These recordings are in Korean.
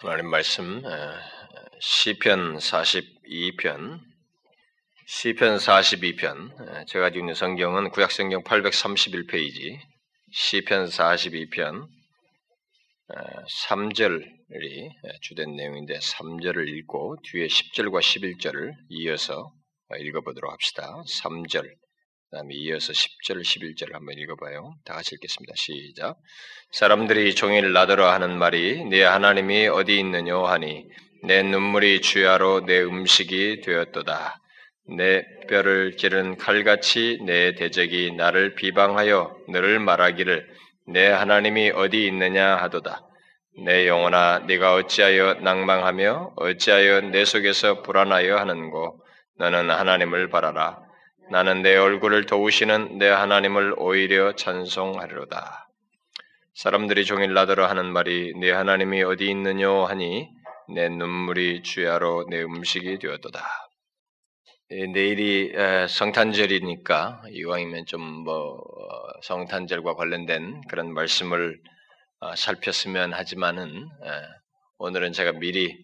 하나님 말씀 시편 42편 시편 42편 제가 가지고 있는 성경은 구약 성경 831페이지 시편 42편 3절이 주된 내용인데 3절을 읽고 뒤에 10절과 11절을 이어서 읽어보도록 합시다. 3절 다음에 이어서 10절, 11절을 한번 읽어봐요. 다 같이 읽겠습니다. 시작. 사람들이 종일 나더러 하는 말이 네 하나님이 어디 있느냐 하니 내 눈물이 주야로 내 음식이 되었도다. 내 뼈를 기른 칼같이 내 대적이 나를 비방하여 너를 말하기를 내 하나님이 어디 있느냐 하도다. 내 영혼아 네가 어찌하여 낭망하며 어찌하여 내 속에서 불안하여 하는고 너는 하나님을 바라라. 나는 내 얼굴을 도우시는 내 하나님을 오히려 찬송하리로다. 사람들이 종일 나더러 하는 말이 내 하나님이 어디 있느냐 하니 내 눈물이 주야로 내 음식이 되었도다. 예, 내일이 성탄절이니까 이왕이면 좀뭐 어, 성탄절과 관련된 그런 말씀을 어, 살폈으면 하지만은 오늘은 제가 미리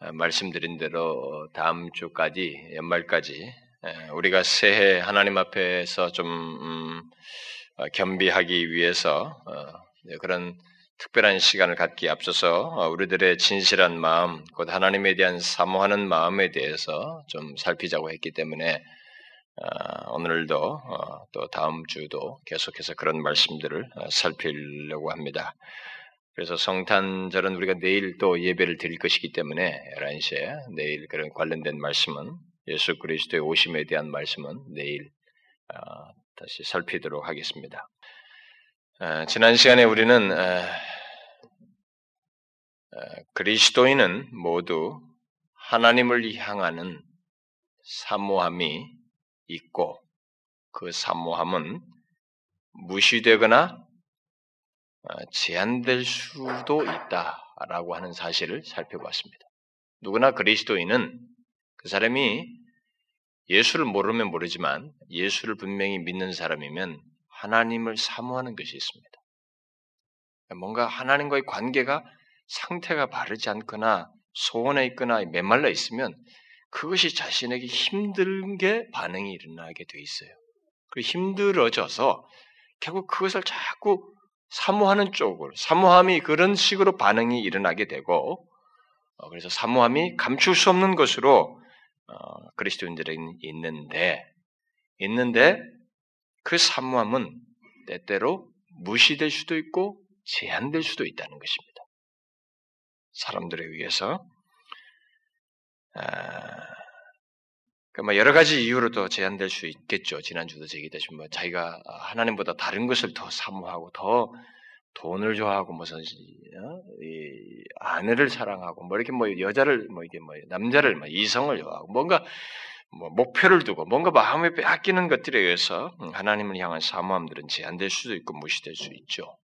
어, 말씀드린 대로 다음 주까지 연말까지 예, 우리가 새해 하나님 앞에서 좀 음, 어, 겸비하기 위해서 어, 네, 그런 특별한 시간을 갖기 앞서서 어, 우리들의 진실한 마음, 곧 하나님에 대한 사모하는 마음에 대해서 좀 살피자고 했기 때문에 오늘도 또 다음 주도 계속해서 그런 말씀들을 살피려고 합니다. 그래서 성탄절은 우리가 내일 또 예배를 드릴 것이기 때문에 11시에 내일 그런 관련된 말씀은 예수 그리스도의 오심에 대한 말씀은 내일 어, 다시 살피도록 하겠습니다. 어, 지난 시간에 우리는 어, 그리스도인은 모두 하나님을 향하는 사모함이 있고 그 사모함은 무시되거나 제한될 수도 있다라고 하는 사실을 살펴봤습니다. 누구나 그리스도인은 그 사람이 예수를 모르면 모르지만 예수를 분명히 믿는 사람이면 하나님을 사모하는 것이 있습니다. 뭔가 하나님과의 관계가 상태가 바르지 않거나 소원해 있거나 메말라 있으면 그것이 자신에게 힘든 게 반응이 일어나게 돼 있어요. 그 힘들어져서 결국 그것을 자꾸 사모하는 쪽으로 사모함이 그런 식으로 반응이 일어나게 되고 어, 그래서 사모함이 감출 수 없는 것으로 어, 그리스도인들에게 있는데 있는데 그 사모함은 때때로 무시될 수도 있고 제한될 수도 있다는 것입니다. 사람들에 의해서 아, 그러니까 여러 가지 이유로 도 제한될 수 있겠죠. 지난주도 제기되신 뭐 자기가 하나님보다 다른 것을 더 사모하고 더 돈을 좋아하고 무슨 어? 이 아내를 사랑하고 뭐 이렇게 뭐 여자를 뭐 이게 뭐 남자를 뭐 이성을 좋아하고 뭔가 뭐 목표를 두고 뭔가 마음에 빼앗기는 것들에 의해서 하나님을 향한 사모함들은 제한될 수도 있고 무시될 수 있죠.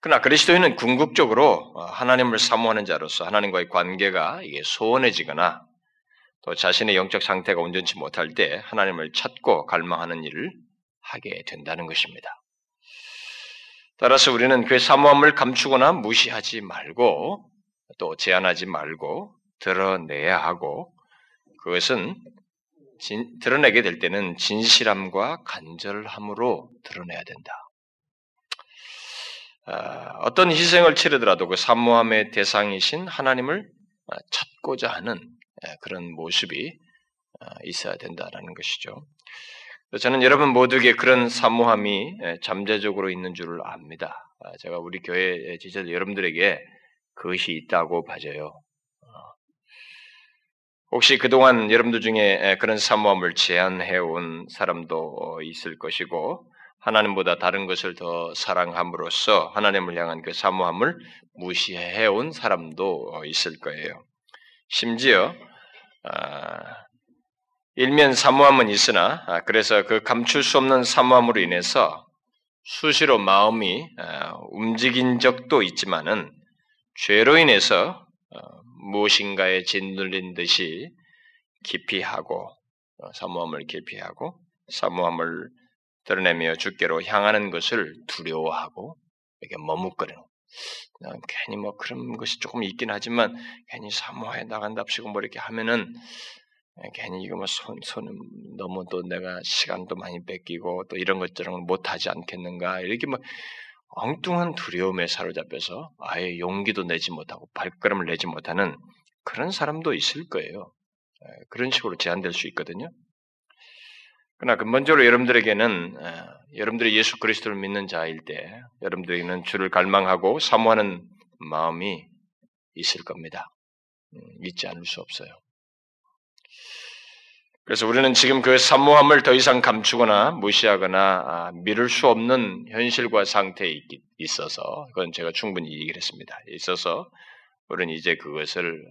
그러나 그리스도인은 궁극적으로 어, 하나님을 사모하는 자로서 하나님과의 관계가 이게 소원해지거나 또 자신의 영적 상태가 온전치 못할 때 하나님을 찾고 갈망하는 일을 하게 된다는 것입니다. 따라서 우리는 그 사모함을 감추거나 무시하지 말고 또 제한하지 말고 드러내야 하고 그것은 진, 드러내게 될 때는 진실함과 간절함으로 드러내야 된다. 어, 어떤 희생을 치르더라도 그 사모함의 대상이신 하나님을 찾고자 하는 그런 모습이 있어야 된다라는 것이죠. 저는 여러분 모두에게 그런 사모함이 예, 잠재적으로 있는 줄을 압니다. 아, 제가 우리 교회 지체 여러분들에게 그것이 있다고 봐져요. 어. 혹시 그동안 여러분들 중에 예, 그런 사모함을 제한해온 사람도 어, 있을 것이고, 하나님보다 다른 것을 더 사랑함으로써 하나님을 향한 그 사모함을 무시해온 사람도 어, 있을 거예요. 심지어, 아, 일면 사모함은 있으나 아, 그래서 그 감출 수 없는 사모함으로 인해서 수시로 마음이 아, 움직인 적도 있지만은 죄로 인해서 어, 무엇인가에 짓눌린 듯이 기피하고 어, 사모함을 기피하고 사모함을 드러내며 주께로 향하는 것을 두려워하고 이렇게 머뭇거리는 괜히 뭐 그런 것이 조금 있긴 하지만 괜히 사모해 나간답시고 뭐 이렇게 하면은 괜히 이거 뭐 손, 손 너무 또 내가 시간도 많이 뺏기고 또 이런 것들은 못하지 않겠는가 이렇게 뭐 엉뚱한 두려움에 사로잡혀서 아예 용기도 내지 못하고 발걸음을 내지 못하는 그런 사람도 있을 거예요. 그런 식으로 제한될 수 있거든요. 그러나 근본적으로 여러분들에게는 여러분들이 예수 그리스도를 믿는 자일 때 여러분들에게는 주를 갈망하고 사모하는 마음이 있을 겁니다. 음, 있지 않을 수 없어요. 그래서 우리는 지금 그 사모함을 더 이상 감추거나 무시하거나 아, 미룰 수 없는 현실과 상태에 있어서 그건 제가 충분히 얘기를 했습니다. 있어서 우리는 이제 그것을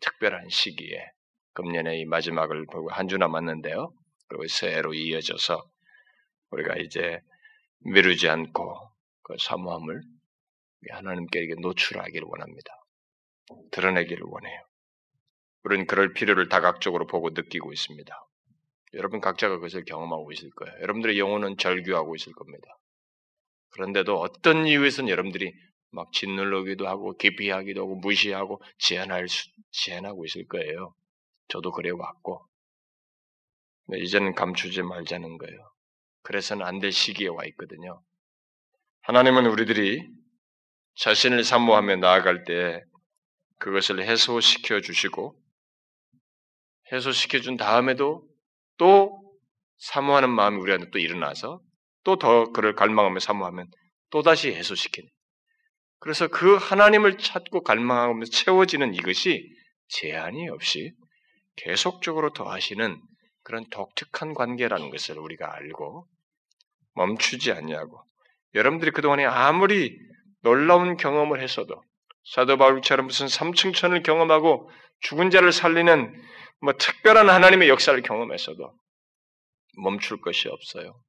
특별한 시기에 금년의 이 마지막을 보고 한 주 남았는데요. 그리고 새해로 이어져서 우리가 이제 미루지 않고 그 사모함을 하나님께 노출하기를 원합니다. 드러내기를 원해요. 우리는 그럴 필요를 다각적으로 보고 느끼고 있습니다. 여러분 각자가 그것을 경험하고 있을 거예요. 여러분들의 영혼은 절규하고 있을 겁니다. 그런데도 어떤 이유에서는 여러분들이 막 짓눌러기도 하고 기피하기도 하고 무시하고 제한할 수, 제한하고 있을 거예요. 저도 그래 왔고 이제는 감추지 말자는 거예요. 그래서는 안 될 시기에 와 있거든요. 하나님은 우리들이 자신을 사모하며 나아갈 때 그것을 해소시켜 주시고 해소시켜 준 다음에도 또 사모하는 마음이 우리한테 또 일어나서 또 더 그를 갈망하며 사모하면 또다시 해소시키는. 그래서 그 하나님을 찾고 갈망하며 채워지는 이것이 제한이 없이 계속적으로 더하시는 그런 독특한 관계라는 것을 우리가 알고 멈추지 않냐고. 여러분들이 그동안에 아무리 놀라운 경험을 했어도 사도 바울처럼 무슨 삼층천을 경험하고 죽은 자를 살리는 뭐 특별한 하나님의 역사를 경험했어도 멈출 것이 없어요.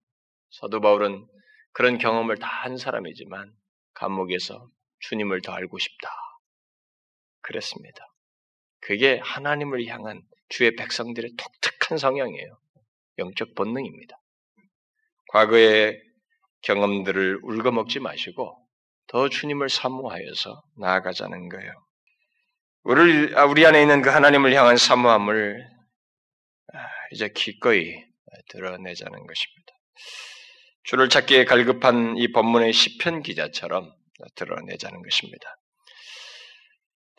사도 바울은 그런 경험을 다 한 사람이지만 감옥에서 주님을 더 알고 싶다. 그랬습니다. 그게 하나님을 향한 주의 백성들의 독특한 성향이에요. 영적 본능입니다. 과거의 경험들을 울거먹지 마시고 더 주님을 사모하여서 나아가자는 거예요. 우리, 아, 우리 안에 있는 그 하나님을 향한 사모함을 아, 이제 기꺼이 드러내자는 것입니다. 주를 찾기에 갈급한 이 본문의 시편 기자처럼 드러내자는 것입니다.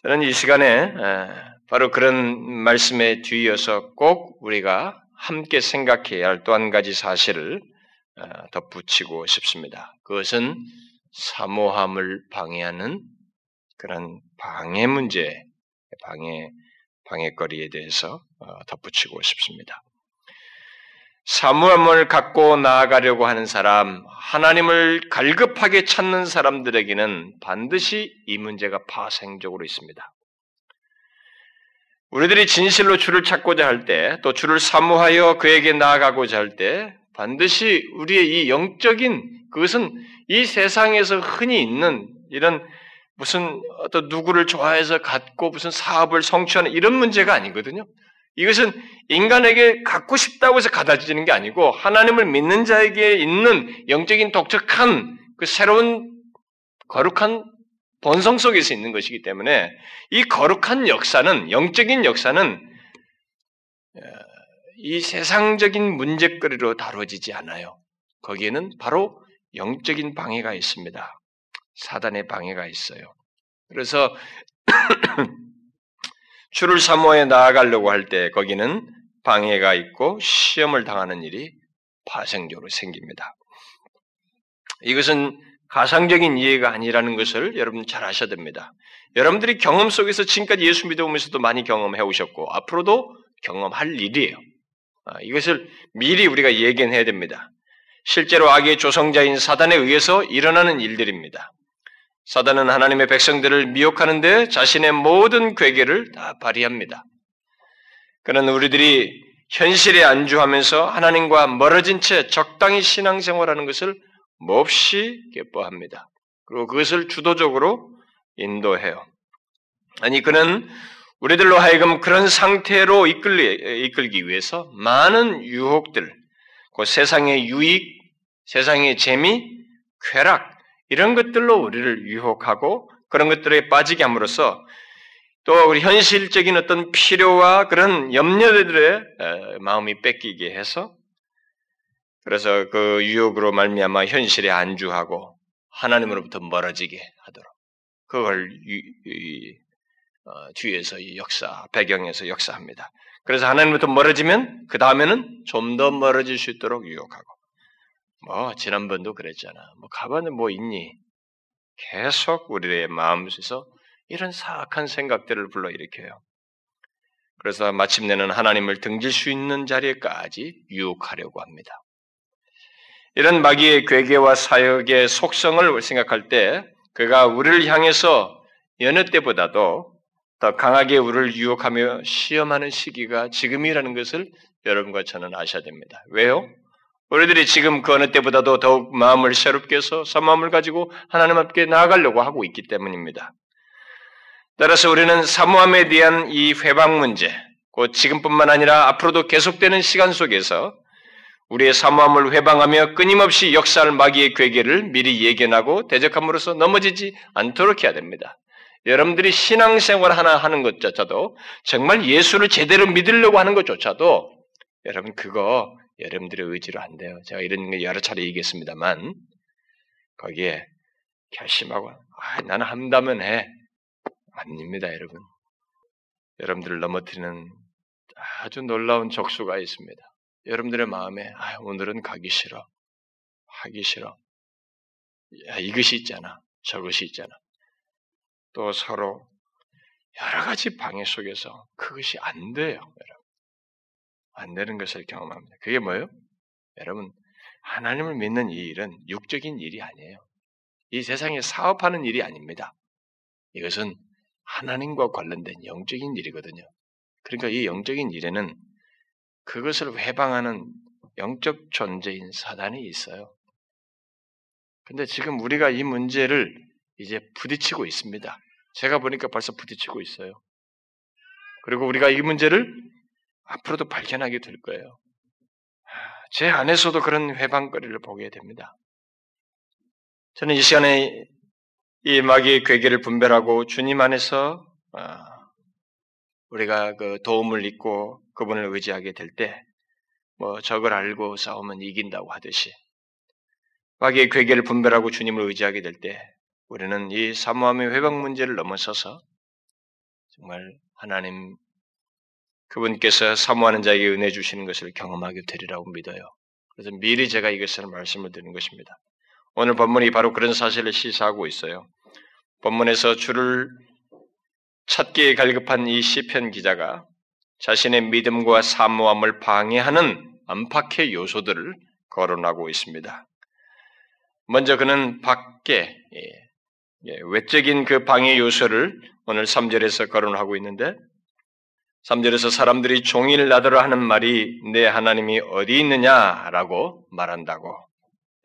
저는 이 시간에 바로 그런 말씀에 뒤이어서 꼭 우리가 함께 생각해야 할 또 한 가지 사실을 덧붙이고 싶습니다. 그것은 사모함을 방해하는 그런 방해 문제, 방해, 방해거리에 대해서 어, 덧붙이고 싶습니다. 사모함을 갖고 나아가려고 하는 사람, 하나님을 갈급하게 찾는 사람들에게는 반드시 이 문제가 파생적으로 있습니다. 우리들이 진실로 주를 찾고자 할 때, 또 주를 사모하여 그에게 나아가고자 할 때, 반드시 우리의 이 영적인 그것은 이 세상에서 흔히 있는 이런 무슨 어떤 누구를 좋아해서 갖고 무슨 사업을 성취하는 이런 문제가 아니거든요. 이것은 인간에게 갖고 싶다고 해서 가다지는 게 아니고 하나님을 믿는 자에게 있는 영적인 독특한 그 새로운 거룩한 본성 속에서 있는 것이기 때문에 이 거룩한 역사는 영적인 역사는 어, 이 세상적인 문제거리로 다뤄지지 않아요. 거기에는 바로 영적인 방해가 있습니다. 사단의 방해가 있어요. 그래서 주를 사모해 나아가려고 할 때 거기는 방해가 있고 시험을 당하는 일이 파생적으로 생깁니다. 이것은 가상적인 이해가 아니라는 것을 여러분 잘 아셔야 됩니다. 여러분들이 경험 속에서 지금까지 예수 믿어오면서도 많이 경험해 오셨고 앞으로도 경험할 일이에요. 아, 이것을 미리 우리가 예견해야 됩니다. 실제로 악의 조성자인 사단에 의해서 일어나는 일들입니다. 사단은 하나님의 백성들을 미혹하는데 자신의 모든 괴계를 다 발휘합니다. 그는 우리들이 현실에 안주하면서 하나님과 멀어진 채 적당히 신앙생활하는 것을 몹시 기뻐합니다. 그리고 그것을 주도적으로 인도해요. 아니 그는 우리들로 하여금 그런 상태로 이끌리, 이끌기 위해서 많은 유혹들, 그 세상의 유익, 세상의 재미, 쾌락 이런 것들로 우리를 유혹하고 그런 것들에 빠지게 함으로써 또 우리 현실적인 어떤 필요와 그런 염려들의 마음이 뺏기게 해서 그래서 그 유혹으로 말미암아 현실에 안주하고 하나님으로부터 멀어지게 하도록 그걸 어, 뒤에서 역사 배경에서 역사합니다. 그래서 하나님부터 멀어지면 그 다음에는 좀 더 멀어질 수 있도록 유혹하고 뭐 지난번도 그랬잖아. 뭐 가봐는 뭐 있니? 계속 우리의 마음에서 이런 사악한 생각들을 불러일으켜요. 그래서 마침내는 하나님을 등질 수 있는 자리에까지 유혹하려고 합니다. 이런 마귀의 괴계와 사역의 속성을 생각할 때 그가 우리를 향해서 여느 때보다도 더 강하게 우리를 유혹하며 시험하는 시기가 지금이라는 것을 여러분과 저는 아셔야 됩니다. 왜요? 우리들이 지금 그 어느 때보다도 더욱 마음을 새롭게 해서 사마음을 가지고 하나님 앞에 나아가려고 하고 있기 때문입니다. 따라서 우리는 사모함에 대한 이 회방 문제, 곧 지금뿐만 아니라 앞으로도 계속되는 시간 속에서 우리의 사모함을 회방하며 끊임없이 역사할 마귀의 괴계를 미리 예견하고 대적함으로써 넘어지지 않도록 해야 됩니다. 여러분들이 신앙생활 하나 하는 것조차도 정말 예수를 제대로 믿으려고 하는 것조차도 여러분 그거 여러분들의 의지로 안 돼요. 제가 이런 거 여러 차례 얘기했습니다만 거기에 결심하고 아, 나는 한다면 해. 아닙니다, 여러분. 여러분들을 넘어뜨리는 아주 놀라운 적수가 있습니다. 여러분들의 마음에 아, 오늘은 가기 싫어. 하기 싫어. 야, 이것이 있잖아. 저것이 있잖아. 또 서로 여러 가지 방해 속에서 그것이 안 돼요, 여러분. 안 되는 것을 경험합니다. 그게 뭐예요? 여러분, 하나님을 믿는 이 일은 육적인 일이 아니에요. 이 세상에 사업하는 일이 아닙니다. 이것은 하나님과 관련된 영적인 일이거든요. 그러니까 이 영적인 일에는 그것을 회방하는 영적 존재인 사단이 있어요. 근데 지금 우리가 이 문제를 이제 부딪히고 있습니다. 제가 보니까 벌써 부딪히고 있어요. 그리고 우리가 이 문제를 앞으로도 발견하게 될 거예요. 제 안에서도 그런 회방거리를 보게 됩니다. 저는 이 시간에 이 마귀의 괴계를 분별하고 주님 안에서 아, 우리가 그 도움을 잊고 그분을 의지하게 될 때, 뭐 적을 알고 싸우면 이긴다고 하듯이 마귀의 괴계를 분별하고 주님을 의지하게 될 때, 우리는 이 사모함의 회방 문제를 넘어서서 정말 하나님 그분께서 사모하는 자에게 은혜 주시는 것을 경험하게 되리라고 믿어요. 그래서 미리 제가 이것을 말씀을 드리는 것입니다. 오늘 본문이 바로 그런 사실을 시사하고 있어요. 본문에서 주를 찾기에 갈급한 이 시편 기자가 자신의 믿음과 사모함을 방해하는 안팎의 요소들을 거론하고 있습니다. 먼저 그는 밖에 예, 예, 외적인 그 방해 요소를 오늘 3절에서 거론하고 있는데 3절에서 사람들이 종일 나더러 하는 말이 내 하나님이 어디 있느냐라고 말한다고.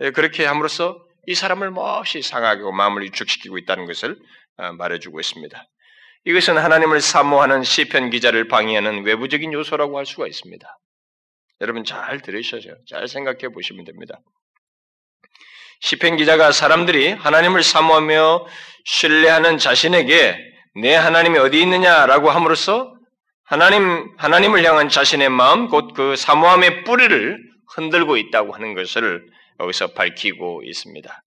예, 그렇게 함으로써 이 사람을 몹시 상하게 마음을 위축시키고 있다는 것을 어, 말해주고 있습니다. 이것은 하나님을 사모하는 시편 기자를 방해하는 외부적인 요소라고 할 수가 있습니다. 여러분 잘 들으셔서 잘 생각해 보시면 됩니다. 시편 기자가 사람들이 하나님을 사모하며 신뢰하는 자신에게 내 하나님이 어디 있느냐라고 함으로써 하나님, 하나님을 향한 자신의 마음, 곧 그 사모함의 뿌리를 흔들고 있다고 하는 것을 여기서 밝히고 있습니다.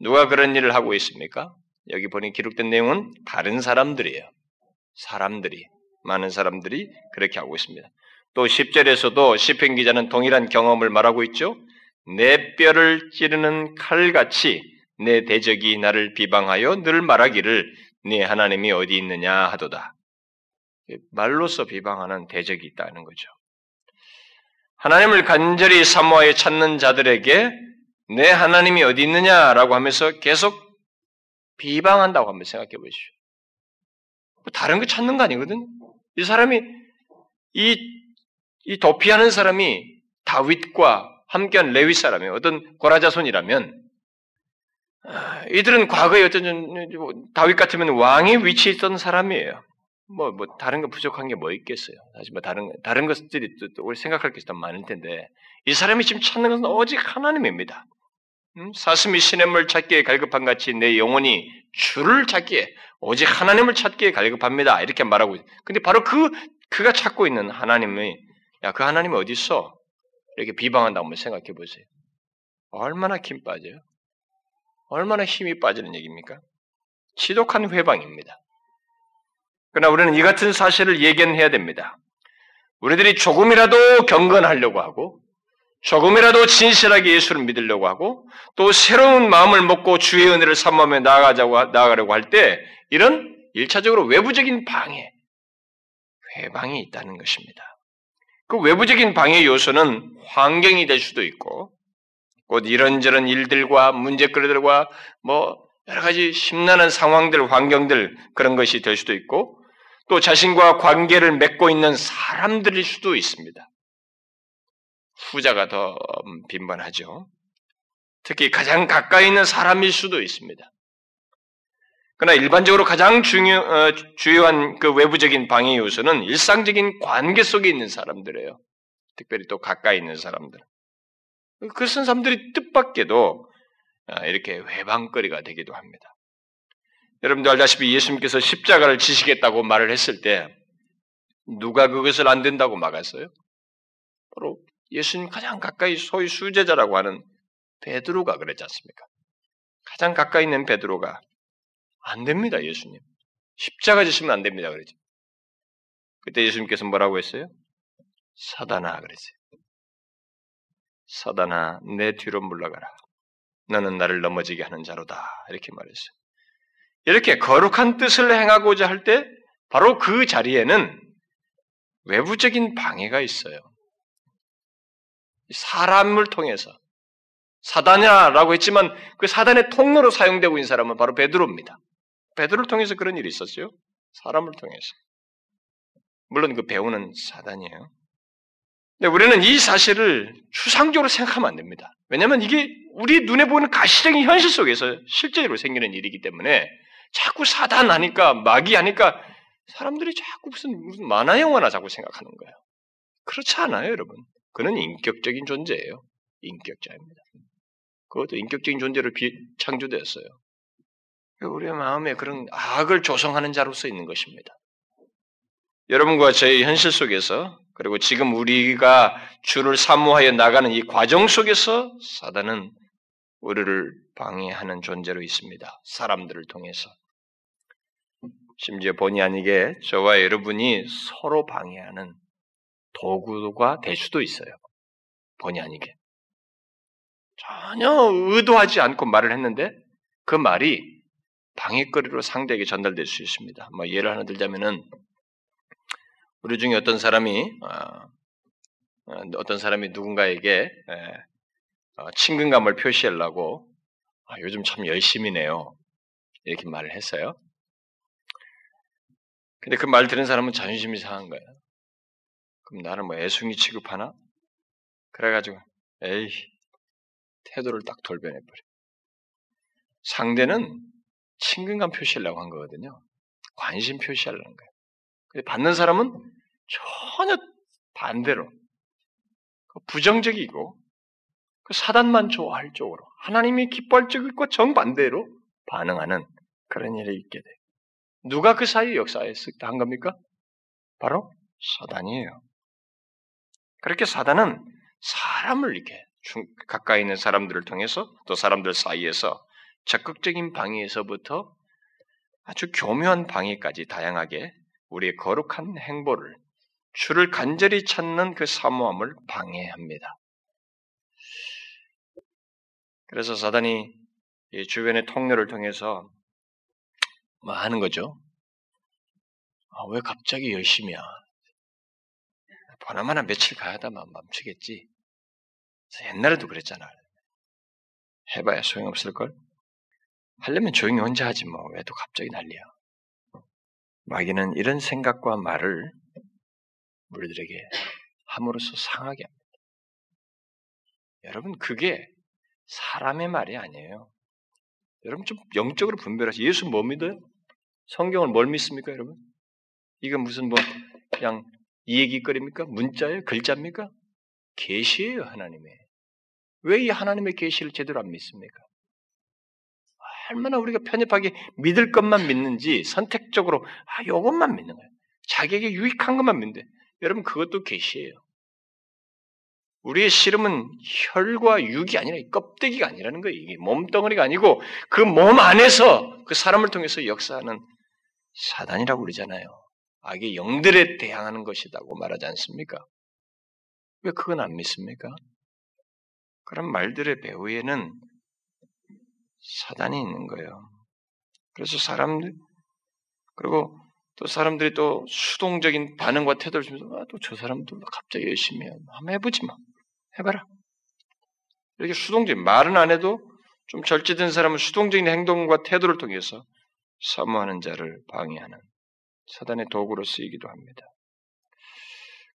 누가 그런 일을 하고 있습니까? 여기 보니 기록된 내용은 다른 사람들이에요. 사람들이, 많은 사람들이 그렇게 하고 있습니다. 또 10절에서도 시편 기자는 동일한 경험을 말하고 있죠. 내 뼈를 찌르는 칼같이 내 대적이 나를 비방하여 늘 말하기를 네 하나님이 어디 있느냐 하도다. 말로서 비방하는 대적이 있다는 거죠. 하나님을 간절히 사모하여 찾는 자들에게 내 하나님이 어디 있느냐라고 하면서 계속 비방한다고 한번 생각해 보시오. 뭐 다른 거 찾는 거 아니거든. 이 사람이 이, 이 도피하는 사람이 다윗과 함께한 레위 사람이 어떤 고라자손이라면 아, 이들은 과거에 어떤 뭐 다윗 같으면 왕의 위치에 있던 사람이에요. 뭐, 뭐, 다른 거 부족한 게 뭐 있겠어요. 사실 뭐, 다른, 다른 것들이 또, 또 생각할 게더 많을 텐데, 이 사람이 지금 찾는 것은 오직 하나님입니다. 음? 사슴이 시냇물 찾기에 갈급한 같이 내 영혼이 주를 찾기에 오직 하나님을 찾기에 갈급합니다. 이렇게 말하고 근데 바로 그 그가 찾고 있는 하나님이 야 그 하나님이 어디 있어? 이렇게 비방한다고 한번 생각해 보세요. 얼마나 힘 빠져요? 얼마나 힘이 빠지는 얘기입니까? 지독한 회방입니다. 그러나 우리는 이 같은 사실을 예견해야 됩니다. 우리들이 조금이라도 경건하려고 하고 조금이라도 진실하게 예수를 믿으려고 하고 또 새로운 마음을 먹고 주의 은혜를 삼하며 나아가자고 나아가려고 할 때 이런 일차적으로 외부적인 방해, 회방이 있다는 것입니다. 그 외부적인 방해 요소는 환경이 될 수도 있고 곧 이런저런 일들과 문제거리들과 뭐 여러 가지 심란한 상황들, 환경들 그런 것이 될 수도 있고 또 자신과 관계를 맺고 있는 사람들일 수도 있습니다. 후자가 더 빈번하죠. 특히 가장 가까이 있는 사람일 수도 있습니다. 그러나 일반적으로 가장 중요, 어, 주요한 그 외부적인 방해 요소는 일상적인 관계 속에 있는 사람들이에요. 특별히 또 가까이 있는 사람들. 그런 사람들이 뜻밖에도 아, 이렇게 회방거리가 되기도 합니다. 여러분도 알다시피 예수님께서 십자가를 지시겠다고 말을 했을 때 누가 그것을 안 된다고 막았어요? 바로 예수님 가장 가까이 소위 수제자라고 하는 베드로가 그랬지 않습니까? 가장 가까이 있는 베드로가 안 됩니다, 예수님. 십자가 지시면 안 됩니다, 그러죠. 그때 예수님께서 뭐라고 했어요? 사단아, 그랬어요. 사단아, 내 뒤로 물러가라. 너는 나를 넘어지게 하는 자로다. 이렇게 말했어요. 이렇게 거룩한 뜻을 행하고자 할 때 바로 그 자리에는 외부적인 방해가 있어요. 사람을 통해서 사단이라고 했지만 그 사단의 통로로 사용되고 있는 사람은 바로 베드로입니다. 베드로를 통해서 그런 일이 있었어요. 사람을 통해서. 물론 그 배우는 사단이에요. 근데 우리는 이 사실을 추상적으로 생각하면 안 됩니다. 왜냐하면 이게 우리 눈에 보이는 가시적인 현실 속에서 실제로 생기는 일이기 때문에 자꾸 사단 하니까 마귀 하니까 사람들이 자꾸 무슨 무슨 만화 영화나 자꾸 생각하는 거예요. 그렇지 않아요, 여러분. 그는 인격적인 존재예요. 인격자입니다. 그것도 인격적인 존재로 창조되었어요. 우리의 마음에 그런 악을 조성하는 자로서 있는 것입니다. 여러분과 저의 현실 속에서 그리고 지금 우리가 주를 사모하여 나가는 이 과정 속에서 사단은 우리를 방해하는 존재로 있습니다. 사람들을 통해서. 심지어 본의 아니게 저와 여러분이 서로 방해하는 도구가 될 수도 있어요. 본의 아니게. 전혀 의도하지 않고 말을 했는데 그 말이 방해거리로 상대에게 전달될 수 있습니다. 뭐 예를 하나 들자면은 우리 중에 어떤 사람이 어, 어, 어떤 사람이 누군가에게 어, 친근감을 표시하려고 아, 요즘 참 열심히네요 이렇게 말을 했어요. 근데 그 말 들은 사람은 자존심이 상한 거예요. 그럼 나는 뭐 애숭이 취급하나? 그래가지고 에이 태도를 딱 돌변해버려. 상대는 친근감 표시하려고 한 거거든요. 관심 표시하려는 거예요. 근데 받는 사람은 전혀 반대로 그 부정적이고 그 사단만 좋아할 쪽으로 하나님이 기뻐할 쪽이고 정반대로 반응하는 그런 일이 있게 돼요. 누가 그 사이 역사에 한 겁니까? 바로 사단이에요. 그렇게 사단은 사람을 이렇게 가까이 있는 사람들을 통해서 또 사람들 사이에서 적극적인 방해에서부터 아주 교묘한 방해까지 다양하게 우리의 거룩한 행보를 주를 간절히 찾는 그 사모함을 방해합니다. 그래서 사단이 주변의 통로를 통해서 뭐 하는 거죠. 아, 왜 갑자기 열심이야? 보나마나 며칠 가야다만 멈추겠지. 옛날에도 그랬잖아. 해봐야 소용없을걸? 하려면 조용히 혼자 하지 뭐. 왜 또 갑자기 난리야. 마귀는 이런 생각과 말을 우리들에게 함으로써 상하게 합니다. 여러분, 그게 사람의 말이 아니에요. 여러분 좀 영적으로 분별하시. 예수 뭐 믿어요? 성경을 뭘 믿습니까, 여러분? 이거 무슨 뭐 그냥 이 얘기거립니까 문자예요? 글자입니까? 계시예요, 하나님의. 왜 이 하나님의 계시를 제대로 안 믿습니까? 얼마나 우리가 편협하게 믿을 것만 믿는지 선택적으로 아 요것만 믿는 거예요. 자기에게 유익한 것만 믿는데 여러분 그것도 계시예요. 우리의 씨름은 혈과 육이 아니라 껍데기가 아니라는 거예요. 이게 몸덩어리가 아니고 그 몸 안에서 그 사람을 통해서 역사하는 사단이라고 그러잖아요. 악의 영들에 대항하는 것이라고 말하지 않습니까? 왜 그건 안 믿습니까? 그런 말들의 배후에는 사단이 있는 거예요. 그래서 사람들, 그리고 또 사람들이 또 수동적인 반응과 태도를 주면서, 아, 또 저 사람도 갑자기 열심히 해. 한번 해보지 마. 해봐라. 이렇게 수동적인, 말은 안 해도 좀 절제된 사람은 수동적인 행동과 태도를 통해서 사모하는 자를 방해하는 사단의 도구로 쓰이기도 합니다.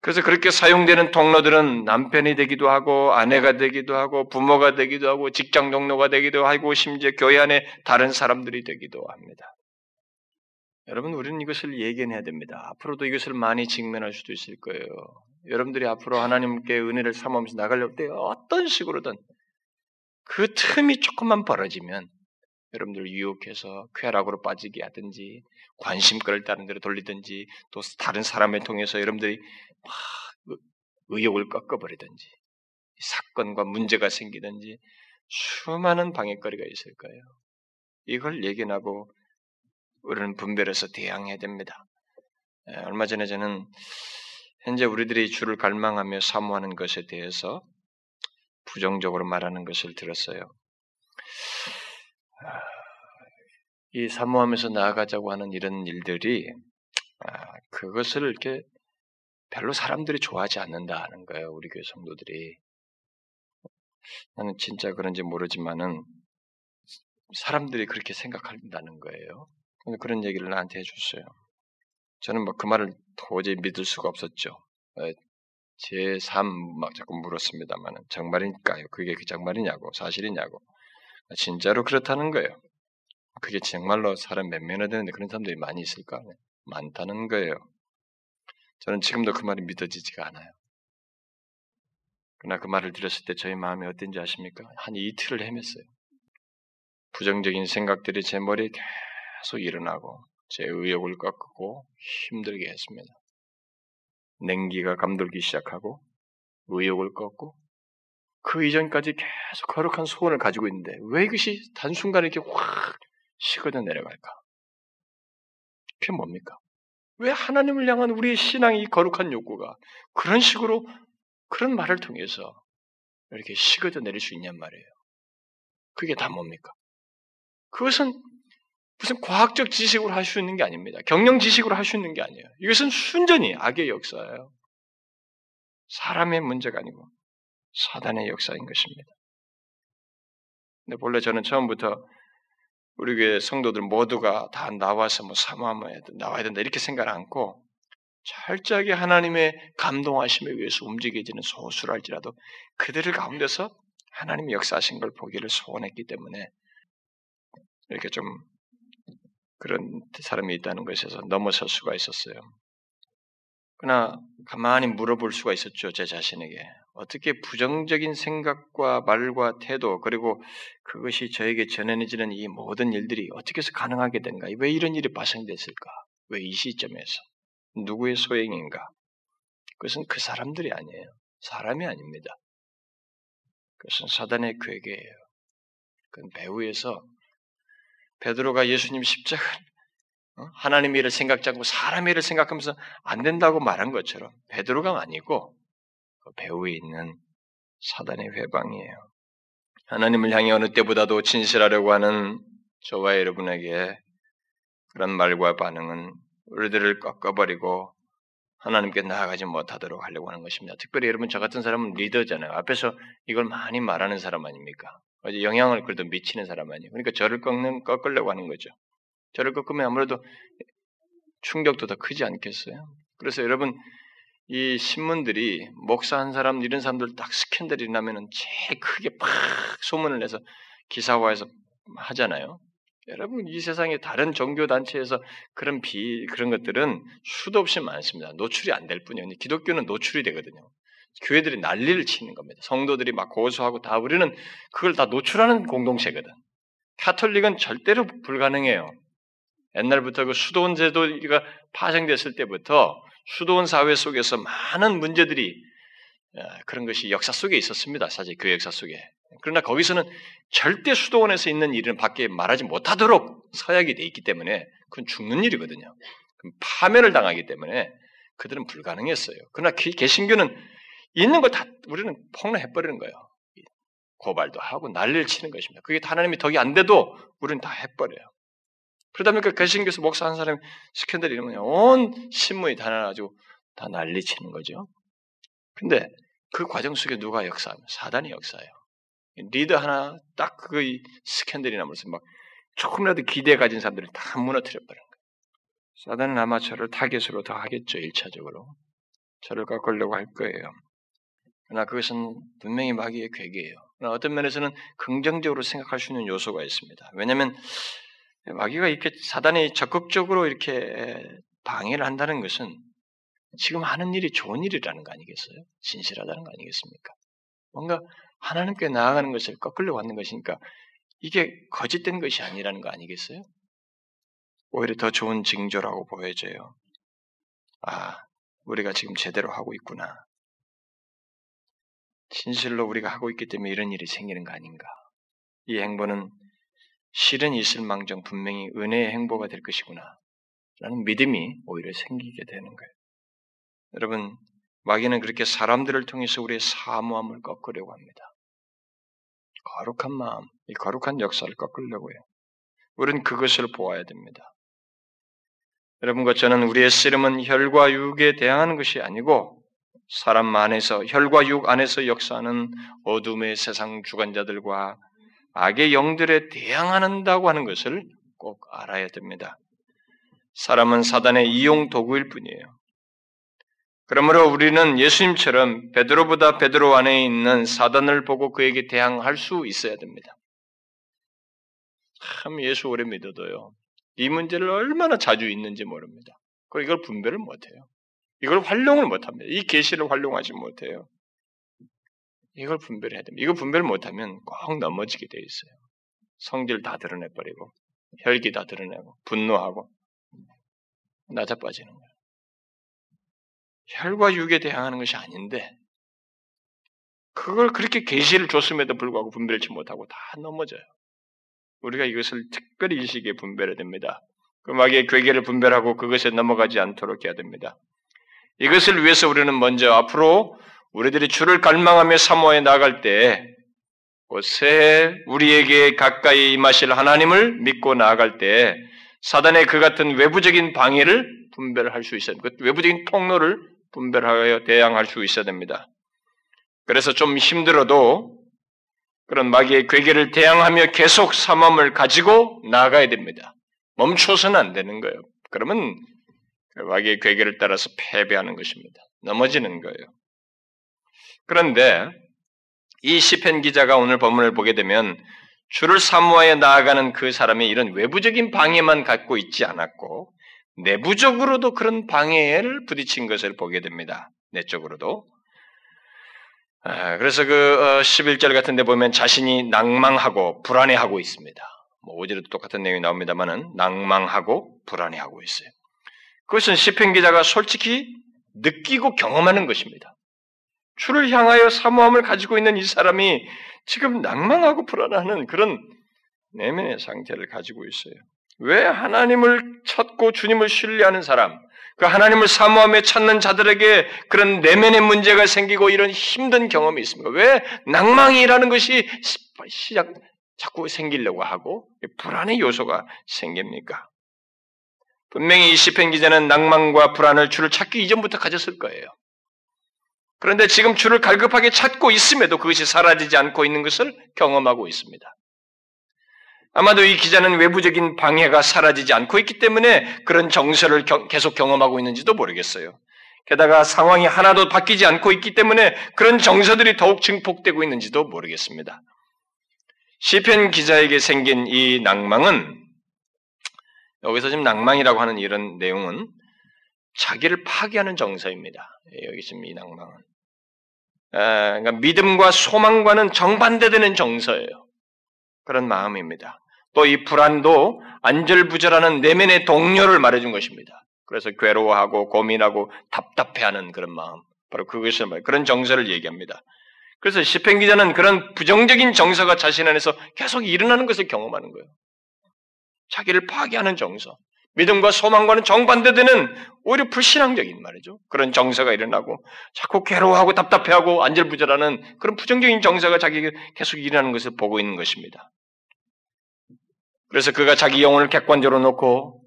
그래서 그렇게 사용되는 통로들은 남편이 되기도 하고 아내가 되기도 하고 부모가 되기도 하고 직장 동료가 되기도 하고 심지어 교회 안에 다른 사람들이 되기도 합니다. 여러분 우리는 이것을 예견해야 됩니다. 앞으로도 이것을 많이 직면할 수도 있을 거예요. 여러분들이 앞으로 하나님께 은혜를 삼으면서 나가려고 때 어떤 식으로든 그 틈이 조금만 벌어지면 여러분들 유혹해서 쾌락으로 빠지게 하든지 관심거를 다른 데로 돌리든지 또 다른 사람을 통해서 여러분들이 막 의욕을 꺾어버리든지 사건과 문제가 생기든지 수많은 방해거리가 있을 거예요. 이걸 예견하고 우리는 분별해서 대항해야 됩니다. 얼마 전에 저는 현재 우리들이 주를 갈망하며 사모하는 것에 대해서 부정적으로 말하는 것을 들었어요. 이 사모하면서 나아가자고 하는 이런 일들이 그것을 이렇게 별로 사람들이 좋아하지 않는다는 거예요. 우리 교회 성도들이. 나는 진짜 그런지 모르지만은 사람들이 그렇게 생각한다는 거예요. 그런 얘기를 나한테 해줬어요. 저는 뭐 그 말을 도저히 믿을 수가 없었죠. 제삶막 자꾸 물었습니다만은 정말일까요? 그게 그 정말이냐고 사실이냐고 진짜로 그렇다는 거예요. 그게 정말로 사람 몇 명이나 되는데 그런 사람들이 많이 있을까? 많다는 거예요. 저는 지금도 그 말이 믿어지지가 않아요. 그러나 그 말을 들었을 때 저희 마음이 어땠는지 아십니까? 한 이틀을 헤맸어요. 부정적인 생각들이 제 머리에 계속 일어나고 제 의욕을 꺾고 힘들게 했습니다. 냉기가 감돌기 시작하고 의욕을 꺾고 그 이전까지 계속 거룩한 소원을 가지고 있는데 왜 이것이 단순간에 이렇게 확 식어져 내려갈까? 그게 뭡니까? 왜 하나님을 향한 우리의 신앙이 거룩한 욕구가 그런 식으로 그런 말을 통해서 이렇게 식어져 내릴 수 있냔 말이에요. 그게 다 뭡니까? 그것은 무슨 과학적 지식으로 할 수 있는 게 아닙니다. 경영 지식으로 할 수 있는 게 아니에요. 이것은 순전히 악의 역사예요. 사람의 문제가 아니고 사단의 역사인 것입니다. 근데 본래 저는 처음부터 우리 교회 성도들 모두가 다 나와서 뭐 사모하면 나와야 된다 이렇게 생각 않고 철저하게 하나님의 감동하심에 의해서 움직여지는 소수랄지라도 그들을 가운데서 하나님의 역사하신 걸 보기를 소원했기 때문에 이렇게 좀 그런 사람이 있다는 것에서 넘어설 수가 있었어요. 그러나 가만히 물어볼 수가 있었죠, 제 자신에게. 어떻게 부정적인 생각과 말과 태도, 그리고 그것이 저에게 전해지는 이 모든 일들이 어떻게 해서 가능하게 된가? 왜 이런 일이 발생됐을까? 왜 이 시점에서? 누구의 소행인가? 그것은 그 사람들이 아니에요. 사람이 아닙니다. 그것은 사단의 괴계예요. 그건 배후에서 베드로가 예수님 십자가 어? 하나님 일을 생각지 않고 사람 일을 생각하면서 안 된다고 말한 것처럼 베드로가 아니고 그 배후에 있는 사단의 회방이에요. 하나님을 향해 어느 때보다도 진실하려고 하는 저와 여러분에게 그런 말과 반응은 우리들을 꺾어버리고 하나님께 나아가지 못하도록 하려고 하는 것입니다. 특별히 여러분 저 같은 사람은 리더잖아요. 앞에서 이걸 많이 말하는 사람 아닙니까? 영향을 그래도 미치는 사람 아니에요. 그러니까 저를 꺾는 꺾으려고 하는 거죠. 저를 꺾으면 아무래도 충격도 더 크지 않겠어요? 그래서 여러분 이 신문들이 목사 한 사람 이런 사람들 딱 스캔들이 나면은 제일 크게 팍 소문을 내서 기사화해서 하잖아요. 여러분 이 세상에 다른 종교 단체에서 그런 비 그런 것들은 수도 없이 많습니다. 노출이 안 될 뿐이에요. 기독교는 노출이 되거든요. 교회들이 난리를 치는 겁니다. 성도들이 막 고소하고 다 우리는 그걸 다 노출하는 공동체거든. 카톨릭은 절대로 불가능해요. 옛날부터 그 수도원 제도가 파생됐을 때부터 수도원 사회 속에서 많은 문제들이 어, 그런 것이 역사 속에 있었습니다. 사실 그 역사 속에. 그러나 거기서는 절대 수도원에서 있는 일은 밖에 말하지 못하도록 서약이 돼 있기 때문에 그건 죽는 일이거든요. 파면을 당하기 때문에 그들은 불가능했어요. 그러나 개신교는 있는 걸다 우리는 폭로해버리는 거예요. 고발도 하고 난리를 치는 것입니다. 그게 하나님이 덕이 안 돼도 우리는 다 해버려요. 그러다 보니까 개신교에서 목사 한 사람이 스캔들 이러면 온 신문이 다 나가지고 다 난리 치는 거죠. 근데 그 과정 속에 누가 역사하면 사단이 역사해요. 리더 하나 딱 그 스캔들이 나면서 막 조금이라도 기대 가진 사람들을 다 무너뜨려 버린 거예요. 사단은 아마 저를 타겟으로 더 하겠죠, 1차적으로. 저를 꺾으려고 할 거예요. 그러나 그것은 분명히 마귀의 괴계예요. 그러나 어떤 면에서는 긍정적으로 생각할 수 있는 요소가 있습니다. 왜냐하면 마귀가 이렇게 사단이 적극적으로 이렇게 방해를 한다는 것은 지금 하는 일이 좋은 일이라는 거 아니겠어요? 진실하다는 거 아니겠습니까? 뭔가 하나님께 나아가는 것을 꺾으려고 하는 것이니까 이게 거짓된 것이 아니라는 거 아니겠어요? 오히려 더 좋은 징조라고 보여져요. 아, 우리가 지금 제대로 하고 있구나. 진실로 우리가 하고 있기 때문에 이런 일이 생기는 거 아닌가. 이 행보는 실은 있을 망정 분명히 은혜의 행보가 될 것이구나. 라는 믿음이 오히려 생기게 되는 거예요. 여러분, 마귀는 그렇게 사람들을 통해서 우리의 사모함을 꺾으려고 합니다. 거룩한 마음, 이 거룩한 역사를 꺾으려고 해요. 우리는 그것을 보아야 됩니다. 여러분과 저는 우리의 씨름은 혈과 육에 대항하는 것이 아니고 사람 안에서 혈과 육 안에서 역사하는 어둠의 세상 주관자들과 악의 영들에 대항한다고 하는 것을 꼭 알아야 됩니다. 사람은 사단의 이용 도구일 뿐이에요. 그러므로 우리는 예수님처럼 베드로보다 베드로 안에 있는 사단을 보고 그에게 대항할 수 있어야 됩니다. 참 예수 오래 믿어도요. 이 문제를 얼마나 자주 있는지 모릅니다. 그리고 이걸 분별을 못해요. 이걸 활용을 못합니다. 이 계시를 활용하지 못해요. 이걸 분별해야 됩니다. 이거 분별 못하면 꼭 넘어지게 돼 있어요. 성질 다 드러내버리고 혈기 다 드러내고 분노하고 낮아 빠지는 거예요. 혈과 육에 대항하는 것이 아닌데 그걸 그렇게 계시를 줬음에도 불구하고 분별치 못하고 다 넘어져요. 우리가 이것을 특별히 일시기에 분별해야 됩니다. 그 마귀의 괴계를 분별하고 그것에 넘어가지 않도록 해야 됩니다. 이것을 위해서 우리는 먼저 앞으로 우리들이 주를 갈망하며 사모해 나갈 때, 새 우리에게 가까이 임하실 하나님을 믿고 나아갈 때, 사단의 그 같은 외부적인 방해를 분별할 수 있어야 그 외부적인 통로를 분별하여 대항할 수 있어야 됩니다. 그래서 좀 힘들어도 그런 마귀의 괴계를 대항하며 계속 삼함을 가지고 나아가야 됩니다. 멈춰서는 안 되는 거예요. 그러면 그 마귀의 괴계를 따라서 패배하는 것입니다. 넘어지는 거예요. 그런데 이 시편 기자가 오늘 본문을 보게 되면 주를 사모하여 나아가는 그 사람이 이런 외부적인 방해만 갖고 있지 않았고 내부적으로도 그런 방해를 부딪힌 것을 보게 됩니다. 내적으로도. 아, 그래서 그 11절 어, 같은 데 보면 자신이 낭망하고 불안해하고 있습니다. 뭐 5절에도 똑같은 내용이 나옵니다만은 낭망하고 불안해하고 있어요. 그것은 시편 기자가 솔직히 느끼고 경험하는 것입니다. 주를 향하여 사모함을 가지고 있는 이 사람이 지금 낭망하고 불안하는 그런 내면의 상태를 가지고 있어요. 왜 하나님을 찾고 주님을 신뢰하는 사람, 그 하나님을 사모하며 찾는 자들에게 그런 내면의 문제가 생기고 이런 힘든 경험이 있습니까? 왜 낭망이라는 것이 시작, 자꾸 생기려고 하고 불안의 요소가 생깁니까? 분명히 이 시편 기자는 낭만과 불안을 주를 찾기 이전부터 가졌을 거예요. 그런데 지금 주를 갈급하게 찾고 있음에도 그것이 사라지지 않고 있는 것을 경험하고 있습니다. 아마도 이 기자는 외부적인 방해가 사라지지 않고 있기 때문에 그런 정서를 계속 경험하고 있는지도 모르겠어요. 게다가 상황이 하나도 바뀌지 않고 있기 때문에 그런 정서들이 더욱 증폭되고 있는지도 모르겠습니다. 시편 기자에게 생긴 이 낭망은 여기서 지금 낭망이라고 하는 이런 내용은 자기를 파괴하는 정서입니다. 여기 지금 이 낭망은 그러니까 믿음과 소망과는 정반대되는 정서예요. 그런 마음입니다. 또 이 불안도 안절부절하는 내면의 동료를 말해준 것입니다. 그래서 괴로워하고 고민하고 답답해하는 그런 마음, 바로 그것을 말 그런 정서를 얘기합니다. 그래서 시편 기자는 그런 부정적인 정서가 자신 안에서 계속 일어나는 것을 경험하는 거예요. 자기를 파괴하는 정서, 믿음과 소망과는 정반대되는 오히려 불신앙적인 말이죠. 그런 정서가 일어나고 자꾸 괴로워하고 답답해하고 안절부절하는 그런 부정적인 정서가 자기에게 계속 일어나는 것을 보고 있는 것입니다. 그래서 그가 자기 영혼을 객관적으로 놓고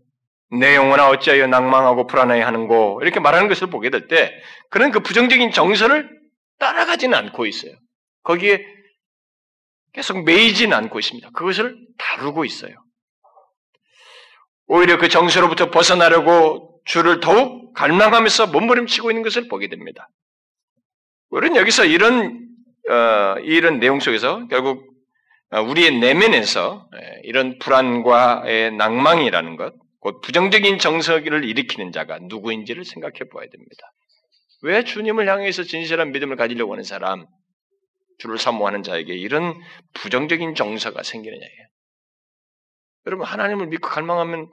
내 영혼아 어찌하여 낭망하고 불안해 하는고 이렇게 말하는 것을 보게 될 때 그는 그 부정적인 정서를 따라가지는 않고 있어요. 거기에 계속 매이지는 않고 있습니다. 그것을 다루고 있어요. 오히려 그 정서로부터 벗어나려고 주를 더욱 갈망하면서 몸부림치고 있는 것을 보게 됩니다. 우리는 여기서 이런 어, 이런 내용 속에서 결국 어, 우리의 내면에서 예, 이런 불안과 낭망이라는 것, 곧 부정적인 정서를 일으키는 자가 누구인지를 생각해 보아야 됩니다. 왜 주님을 향해서 진실한 믿음을 가지려고 하는 사람, 주를 사모하는 자에게 이런 부정적인 정서가 생기느냐예요. 여러분 하나님을 믿고 갈망하면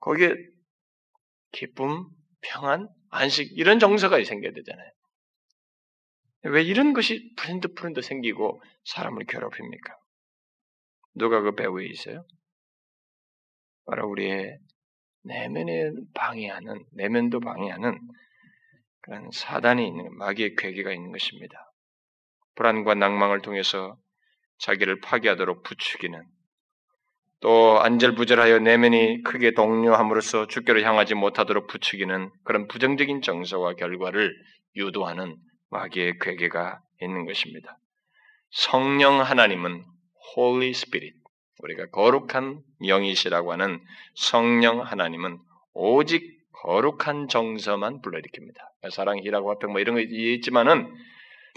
거기에 기쁨, 평안, 안식 이런 정서가 생겨야 되잖아요. 왜 이런 것이 프린드프린드 생기고 사람을 괴롭힙니까? 누가 그 배후에 있어요? 바로 우리의 내면에 방해하는, 내면도 방해하는 그런 사단이 있는, 마귀의 괴계가 있는 것입니다. 불안과 낭망을 통해서 자기를 파괴하도록 부추기는 또 안절부절하여 내면이 크게 동요함으로써 주께로 향하지 못하도록 부추기는 그런 부정적인 정서와 결과를 유도하는 마귀의 괴계가 있는 것입니다. 성령 하나님은 Holy Spirit, 우리가 거룩한 영이시라고 하는 성령 하나님은 오직 거룩한 정서만 불러일으킵니다. 사랑이라고 앞에 뭐 이런 거 있지만은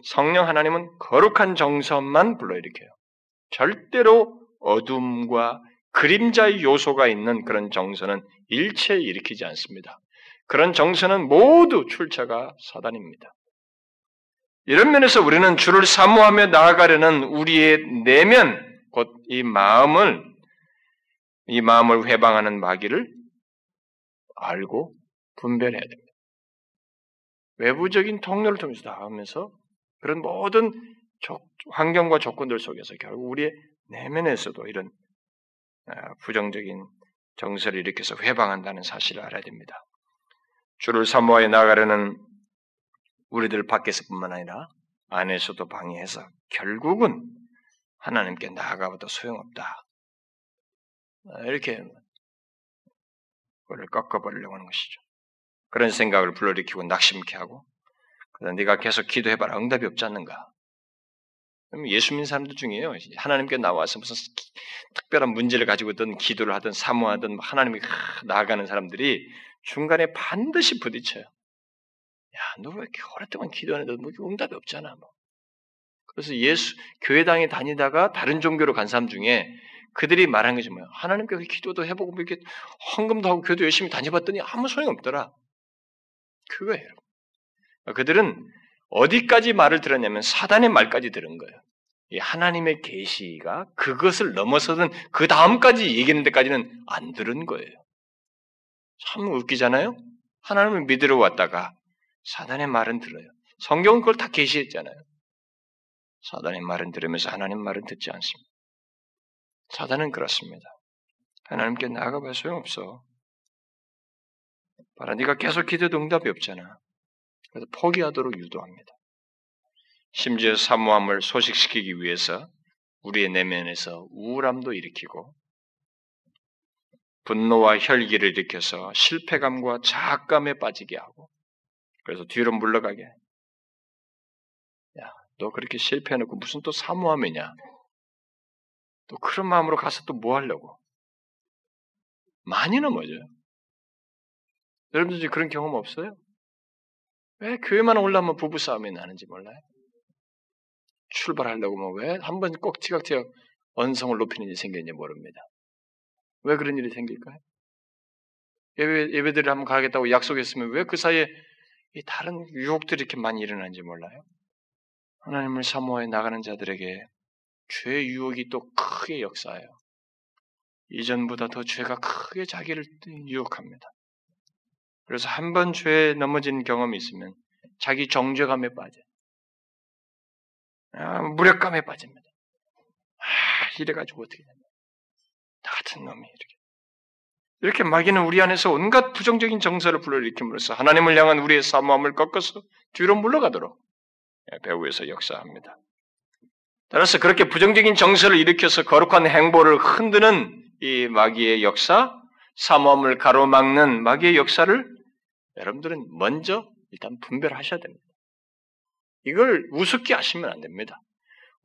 성령 하나님은 거룩한 정서만 불러일으켜요. 절대로 어둠과 그림자의 요소가 있는 그런 정서는 일체 일으키지 않습니다. 그런 정서는 모두 출처가 사단입니다. 이런 면에서 우리는 주를 사모하며 나아가려는 우리의 내면, 곧 이 마음을, 이 마음을 회방하는 마귀를 알고 분별해야 됩니다. 외부적인 통로를 통해서 나가면서 그런 모든 환경과 조건들 속에서 결국 우리의 내면에서도 이런 아, 부정적인 정서를 일으켜서 회방한다는 사실을 알아야 됩니다. 주를 사모하여 나가려는 우리들 밖에서뿐만 아니라 안에서도 방해해서 결국은 하나님께 나아가봐도 소용없다. 아, 이렇게 그를 꺾어버리려고 하는 것이죠. 그런 생각을 불러일으키고 낙심케 하고 그래서 네가 계속 기도해봐라 응답이 없지 않는가? 예수 믿는 사람들 중에요. 하나님께 나와서 무슨 특별한 문제를 가지고 있던 기도를 하든 사모하든 하나님이 나아가는 사람들이 중간에 반드시 부딪혀요. 야, 너 왜 이렇게 오랫동안 기도하는데 뭐 응답이 없잖아. 뭐. 그래서 예수 교회당에 다니다가 다른 종교로 간 사람 중에 그들이 말한 것이 뭐야? 하나님께 기도도 해보고 뭐 이렇게 헌금도 하고 교도 열심히 다녀봤더니 아무 소용 없더라. 그거예요. 그들은 어디까지 말을 들었냐면 사단의 말까지 들은 거예요. 하나님의 계시가 그것을 넘어서는 그 다음까지 얘기하는 데까지는 안 들은 거예요. 참 웃기잖아요. 하나님을 믿으러 왔다가 사단의 말은 들어요. 성경은 그걸 다 계시했잖아요. 사단의 말은 들으면서 하나님 말은 듣지 않습니다. 사단은 그렇습니다. 하나님께 나가봐 소용없어. 봐라, 네가 계속 기도도 응답이 없잖아. 그래서 포기하도록 유도합니다. 심지어 사모함을 소식시키기 위해서 우리의 내면에서 우울함도 일으키고 분노와 혈기를 일으켜서 실패감과 자학감에 빠지게 하고 그래서 뒤로 물러가게. 야, 너 그렇게 실패해놓고 무슨 또 사모함이냐? 또 그런 마음으로 가서 또 뭐 하려고? 많이 넘어져요. 여러분들 그런 경험 없어요? 왜 교회만 올라오면 부부싸움이 나는지 몰라요? 출발하려고 뭐왜한 번 꼭 티격태격 언성을 높이는 일이 생겼는지 모릅니다. 왜 그런 일이 생길까요? 예배, 예배들을 한번 가겠다고 약속했으면 왜 그 사이에 이 다른 유혹들이 이렇게 많이 일어나는지 몰라요? 하나님을 사모해 나가는 자들에게 죄의 유혹이 또 크게 역사해요. 이전보다 더 죄가 크게 자기를 유혹합니다. 그래서 한 번 죄에 넘어진 경험이 있으면 자기 정죄감에 빠져요. 아, 무력감에 빠집니다. 아, 이래가지고 어떻게 되냐. 나 같은 놈이 이렇게. 이렇게 마귀는 우리 안에서 온갖 부정적인 정서를 불러일으킴으로써 하나님을 향한 우리의 사모함을 꺾어서 뒤로 물러가도록 배후에서 역사합니다. 따라서 그렇게 부정적인 정서를 일으켜서 거룩한 행보를 흔드는 이 마귀의 역사, 사모함을 가로막는 마귀의 역사를 여러분들은 먼저 일단 분별하셔야 됩니다. 이걸 우습게 하시면 안 됩니다.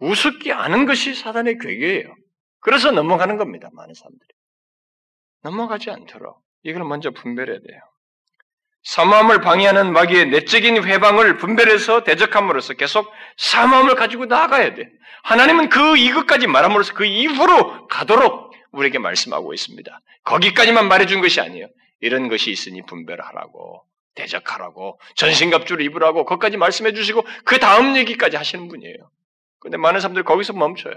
우습게 아는 것이 사단의 괴계예요. 그래서 넘어가는 겁니다. 많은 사람들이. 넘어가지 않도록 이걸 먼저 분별해야 돼요. 사모함을 방해하는 마귀의 내적인 회방을 분별해서 대적함으로써 계속 사모함을 가지고 나아가야 돼. 하나님은 그 이것까지 말함으로써 그 이후로 가도록 우리에게 말씀하고 있습니다. 거기까지만 말해준 것이 아니에요. 이런 것이 있으니 분별하라고, 대적하라고, 전신갑주를 입으라고, 거기까지 말씀해 주시고, 그 다음 얘기까지 하시는 분이에요. 근데 많은 사람들이 거기서 멈춰요.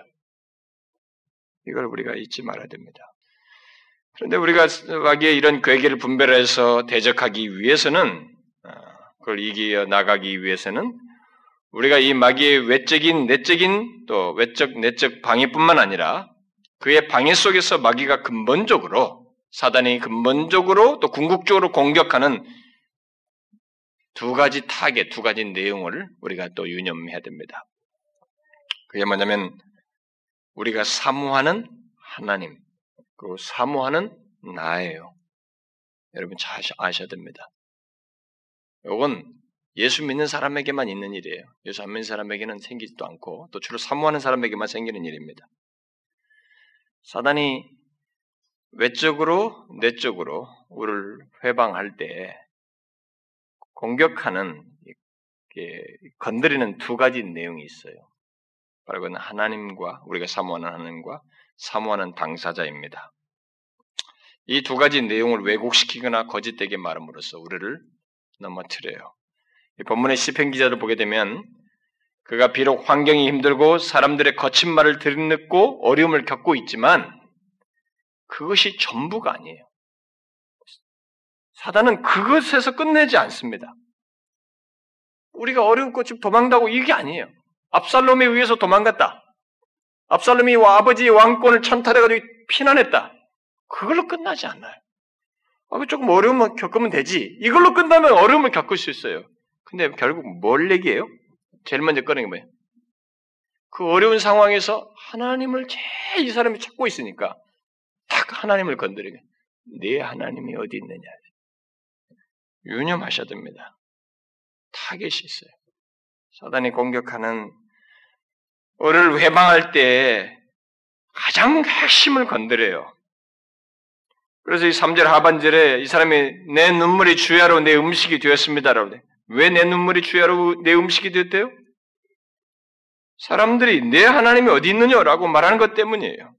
이걸 우리가 잊지 말아야 됩니다. 그런데 우리가 마귀의 이런 괴계를 분별해서 대적하기 위해서는 어, 그걸 이겨 나가기 위해서는 우리가 이 마귀의 외적인 내적인 또 외적 내적 방해뿐만 아니라 그의 방해 속에서 마귀가 근본적으로 사단이 근본적으로 또 궁극적으로 공격하는 두 가지 타겟, 두 가지 내용을 우리가 또 유념해야 됩니다. 그게 뭐냐면 우리가 사모하는 하나님, 그 사모하는 나예요. 여러분 잘 아셔야 됩니다. 이건 예수 믿는 사람에게만 있는 일이에요. 예수 안 믿는 사람에게는 생기지도 않고 또 주로 사모하는 사람에게만 생기는 일입니다. 사단이 외적으로 내적으로 우리를 회방할 때 공격하는 건드리는 두 가지 내용이 있어요. 바로 그건 하나님과 우리가 사모하는 하나님과 사모하는 당사자입니다. 이 두 가지 내용을 왜곡시키거나 거짓되게 말함으로써 우리를 넘어뜨려요. 본문의 시편 기자를 보게 되면 그가 비록 환경이 힘들고 사람들의 거친 말을 들듣고 어려움을 겪고 있지만 그것이 전부가 아니에요. 사단은 그것에서 끝내지 않습니다. 우리가 어려운 꽃이 도망다고 이게 아니에요. 압살롬에 의해서 도망갔다. 압살롬이 아버지의 왕권을 찬탈해가지고 피난했다. 그걸로 끝나지 않아요. 아, 조금 어려움을 겪으면 되지. 이걸로 끝나면 어려움을 겪을 수 있어요. 근데 결국 뭘 얘기해요? 제일 먼저 꺼낸 게 뭐예요? 그 어려운 상황에서 하나님을 제일 이 사람이 찾고 있으니까 딱 하나님을 건드리게. 네 하나님이 어디 있느냐. 유념하셔야 됩니다. 타겟이 있어요. 사단이 공격하는 어를 회방할 때 가장 핵심을 건드려요. 그래서 이 3절 하반절에 이 사람이 내 눈물이 주야로 내 음식이 되었습니다라고 돼. 왜내 눈물이 주야로 내 음식이 되었대요? 사람들이 내 하나님이 어디 있느냐라고 말하는 것 때문이에요.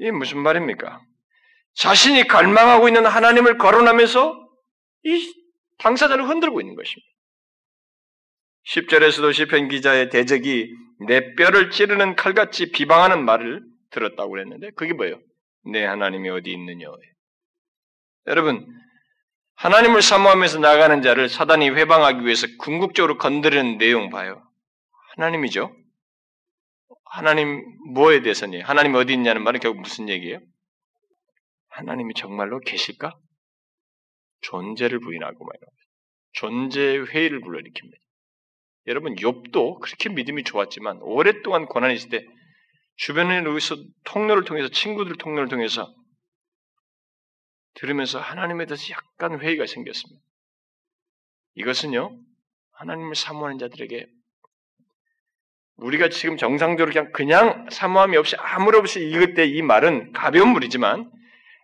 이게 무슨 말입니까? 자신이 갈망하고 있는 하나님을 거론하면서 이 당사자를 흔들고 있는 것입니다. 10절에서도 시편 기자의 대적이 내 뼈를 찌르는 칼같이 비방하는 말을 들었다고 그랬는데 그게 뭐예요? 내 하나님이 어디 있느냐. 여러분, 하나님을 사모하면서 나가는 자를 사단이 회방하기 위해서 궁극적으로 건드리는 내용 봐요. 하나님이죠. 하나님 뭐에 대해서니? 하나님 어디 있냐는 말은 결국 무슨 얘기예요? 하나님이 정말로 계실까? 존재를 부인하고 말이에요. 존재 회의를 불러일으킵니다. 여러분 욥도 그렇게 믿음이 좋았지만 오랫동안 고난이 있을 때 주변에 의해서 통로를 통해서 친구들 통로를 통해서 들으면서 하나님에 대해서 약간 회의가 생겼습니다. 이것은요 하나님을 사모하는 자들에게 우리가 지금 정상적으로 그냥 그냥 사모함이 없이 아무런 없이 읽을 때 이 말은 가벼운 물이지만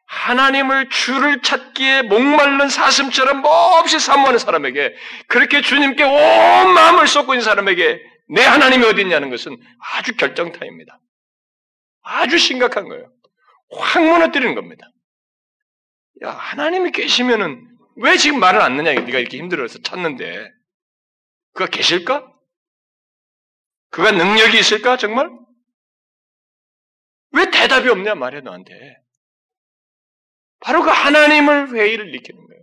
하나님을 주를 찾기에 목말른 사슴처럼 몹시 사모하는 사람에게 그렇게 주님께 온 마음을 쏟고 있는 사람에게 내 하나님이 어디 있냐는 것은 아주 결정타입니다. 아주 심각한 거예요. 확 무너뜨리는 겁니다. 야 하나님이 계시면은 왜 지금 말을 안 넣냐? 네가 이렇게 힘들어서 찾는데 그가 계실까? 그가 능력이 있을까 정말? 왜 대답이 없냐 말이야 너한테. 바로 그 하나님을 회의를 일으키는 거예요.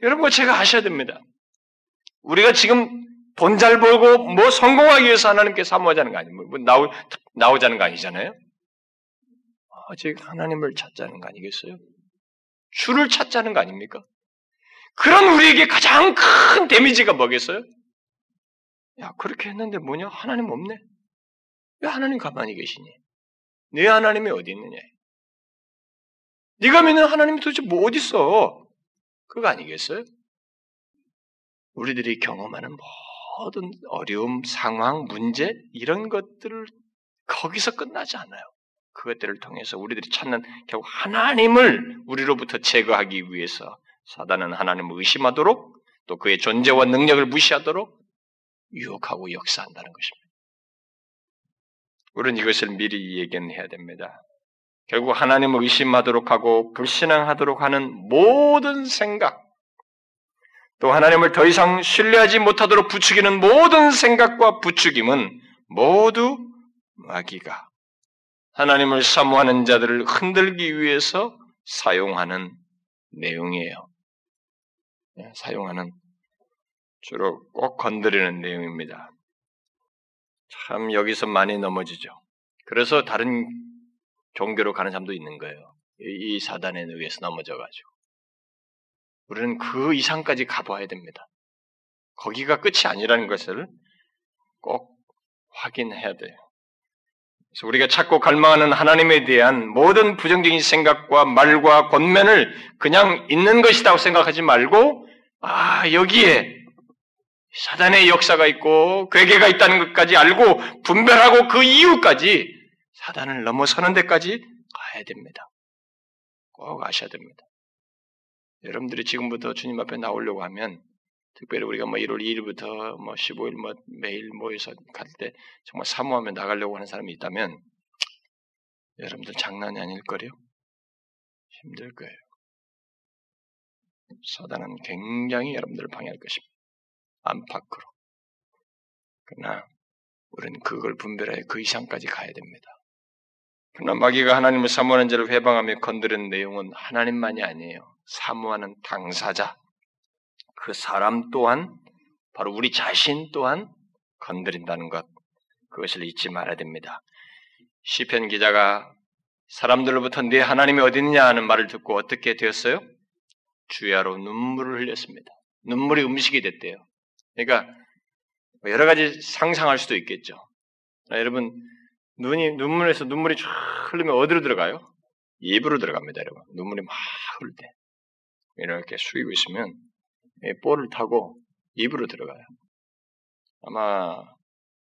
여러분 제가 아셔야 됩니다. 우리가 지금 돈 잘 벌고 뭐 성공하기 위해서 하나님께 사모하자는 거 아니에요. 뭐 나오, 나오자는 거 아니잖아요. 아직 하나님을 찾자는 거 아니겠어요? 주를 찾자는 거 아닙니까? 그런 우리에게 가장 큰 데미지가 뭐겠어요? 야, 그렇게 했는데 뭐냐? 하나님 없네? 왜 하나님 가만히 계시니? 네 하나님이 어디 있느냐? 네가 믿는 하나님이 도대체 뭐 어디 있어? 그거 아니겠어요? 우리들이 경험하는 모든 어려움, 상황, 문제 이런 것들을 거기서 끝나지 않아요. 그것들을 통해서 우리들이 찾는 결국 하나님을 우리로부터 제거하기 위해서 사단은 하나님을 의심하도록 또 그의 존재와 능력을 무시하도록 유혹하고 역사한다는 것입니다. 우리는 이것을 미리 예견해야 됩니다. 결국 하나님을 의심하도록 하고 불신앙하도록 하는 모든 생각, 또 하나님을 더 이상 신뢰하지 못하도록 부추기는 모든 생각과 부추김은 모두 마귀가 하나님을 사모하는 자들을 흔들기 위해서 사용하는 내용이에요. 네, 사용하는 주로 꼭 건드리는 내용입니다. 참 여기서 많이 넘어지죠. 그래서 다른 종교로 가는 사람도 있는 거예요. 이 사단에 의해서 넘어져가지고. 우리는 그 이상까지 가봐야 됩니다. 거기가 끝이 아니라는 것을 꼭 확인해야 돼요. 그래서 우리가 찾고 갈망하는 하나님에 대한 모든 부정적인 생각과 말과 권면을 그냥 있는 것이라고 생각하지 말고, 아, 여기에 사단의 역사가 있고 괴계가 있다는 것까지 알고 분별하고 그 이유까지 사단을 넘어서는 데까지 가야 됩니다. 꼭 아셔야 됩니다. 여러분들이 지금부터 주님 앞에 나오려고 하면 특별히 우리가 뭐 1월 2일부터 뭐 15일 뭐 매일 모여서 갈 때 정말 사모하며 나가려고 하는 사람이 있다면 여러분들 장난이 아닐 거요. 힘들 거예요. 사단은 굉장히 여러분들을 방해할 것입니다. 안팎으로. 그러나 우리는 그걸 분별하여 그 이상까지 가야 됩니다. 그러나 마귀가 하나님을 사모하는 자를 회방하며 건드리는 내용은 하나님만이 아니에요. 사모하는 당사자, 그 사람 또한 바로 우리 자신 또한 건드린다는 것 그것을 잊지 말아야 됩니다. 시편 기자가 사람들로부터 내 하나님이 어디 있느냐 하는 말을 듣고 어떻게 되었어요? 주야로 눈물을 흘렸습니다. 눈물이 음식이 됐대요. 그러니까 여러 가지 상상할 수도 있겠죠. 여러분 눈이 눈물에서 눈물이 쫙 흘리면 어디로 들어가요? 입으로 들어갑니다, 여러분. 눈물이 막 흐를 때 이렇게 숙이고 있으면 볼을 타고 입으로 들어가요. 아마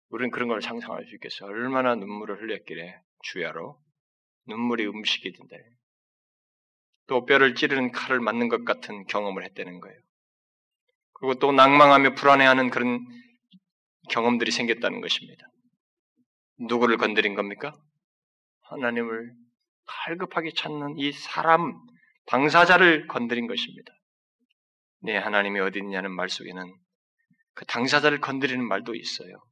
우리는 그런 걸 상상할 수 있겠어요. 얼마나 눈물을 흘렸길래 주야로 눈물이 음식이 된다. 또 뼈를 찌르는 칼을 맞는 것 같은 경험을 했다는 거예요. 그리고 또 낭망하며 불안해하는 그런 경험들이 생겼다는 것입니다. 누구를 건드린 겁니까? 하나님을 갈급하게 찾는 이 사람, 당사자를 건드린 것입니다. 네, 하나님이 어디 있냐는 말 속에는 그 당사자를 건드리는 말도 있어요.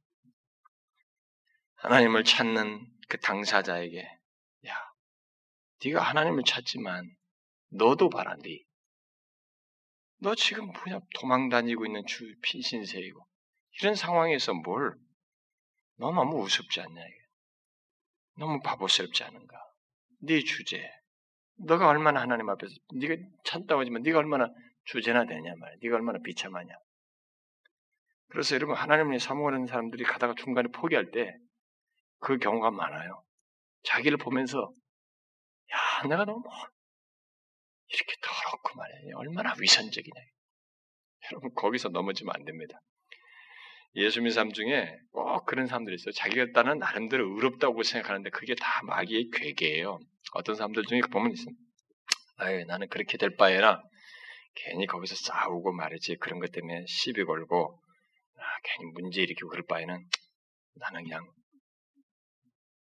하나님을 찾는 그 당사자에게 야, 네가 하나님을 찾지만 너도 봐라, 네. 너 지금 뭐냐 도망 다니고 있는 주 핀신세이고 이런 상황에서 뭘? 너 너무 우습지 않냐? 너무 바보스럽지 않은가? 네 주제. 너가 얼마나 하나님 앞에서 네가 찾다고 하지만 네가 얼마나 주제나 되냐 말이야. 네가 얼마나 비참하냐. 그래서 여러분 하나님을 사모하는 사람들이 가다가 중간에 포기할 때 그 경우가 많아요. 자기를 보면서 야 내가 너무 이렇게 더럽고 말이야. 얼마나 위선적이냐. 여러분 거기서 넘어지면 안 됩니다. 예수 믿는 사람 중에 꼭 그런 사람들이 있어요. 자기가 일단은 나름대로 의롭다고 생각하는데 그게 다 마귀의 괴계예요. 어떤 사람들 중에 보면 있습니다. 아유 나는 그렇게 될 바에나 괜히 거기서 싸우고 말이지 그런 것 때문에 시비 걸고 아, 괜히 문제 일으키고 그럴 바에는 나는 그냥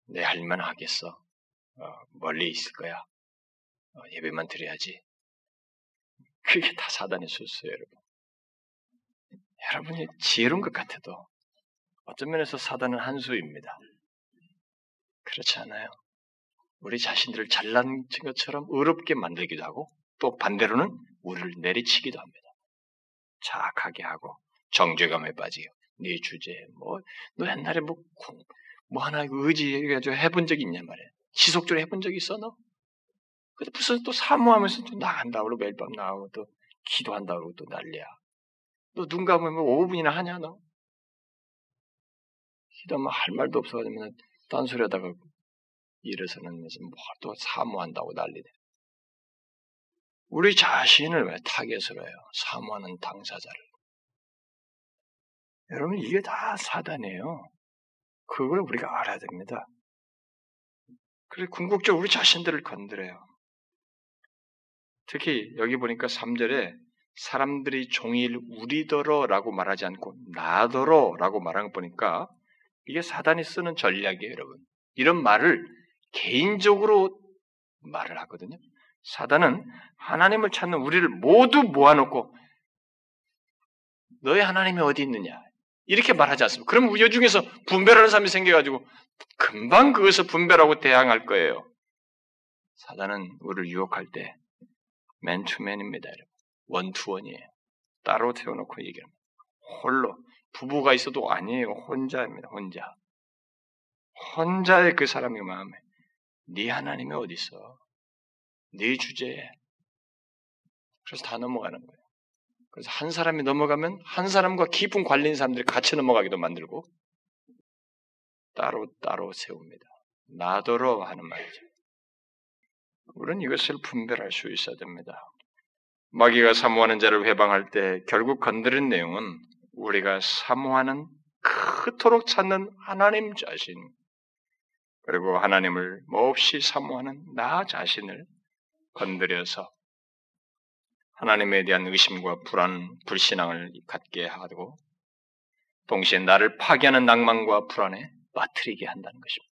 내할 일만 하겠어. 어, 멀리 있을 거야. 어, 예배만 드려야지. 그게 다 사단의 수수예요, 여러분. 여러분이 지혜로운 것 같아도 어떤 면에서 사단은 한수입니다. 그렇지 않아요. 우리 자신들을 잘난 것처럼 어렵게 만들기도 하고 또 반대로는 우리를 내리치기도 합니다. 자악하게 하고 정죄감에 빠지고 네 주제에 뭐너 옛날에 뭐, 뭐 하나 의지해가지고 해본 적이 있냐 말이야. 지속적으로 해본 적이 있어 너? 무슨 또 사모하면서 또 나간다 그러고 매일 밤 나오고 또 기도한다 그러고 또 난리야. 너 눈 감으면 5분이나 하냐 너? 기도하면 할 말도 없어가지고 딴소리 하다가 일어서는 무슨 뭐또 사모한다고 난리네. 우리 자신을 왜 타겟으로 해요? 사모하는 당사자를. 여러분 이게 다 사단이에요. 그걸 우리가 알아야 됩니다. 그래서 궁극적으로 우리 자신들을 건드려요. 특히 여기 보니까 3절에 사람들이 종일 우리더러라고 말하지 않고 나더러라고 말하는 거 보니까 이게 사단이 쓰는 전략이에요, 여러분. 이런 말을 개인적으로 말을 하거든요. 사단은 하나님을 찾는 우리를 모두 모아놓고 너의 하나님이 어디 있느냐 이렇게 말하지 않습니다. 그럼 우리 중에서 분별하는 사람이 생겨가지고 금방 그것을 분별하고 대항할 거예요. 사단은 우리를 유혹할 때 맨투맨입니다, 여러분. 원투원이에요. 따로 태워놓고 얘기합니다. 홀로 부부가 있어도 아니에요. 혼자입니다. 혼자. 혼자의 그 사람의 마음에 네 하나님이 어디 있어? 네 주제에. 그래서 다 넘어가는 거예요. 그래서 한 사람이 넘어가면 한 사람과 깊은 관리인 사람들이 같이 넘어가기도 만들고 따로 따로 세웁니다. 나더러 하는 말이죠. 우리는 이것을 분별할 수 있어야 됩니다. 마귀가 사모하는 자를 회방할 때 결국 건드린 내용은 우리가 사모하는 그토록 찾는 하나님 자신, 그리고 하나님을 몹시 사모하는 나 자신을 건드려서 하나님에 대한 의심과 불안, 불신앙을 갖게 하고 동시에 나를 파괴하는 낭만과 불안에 빠뜨리게 한다는 것입니다.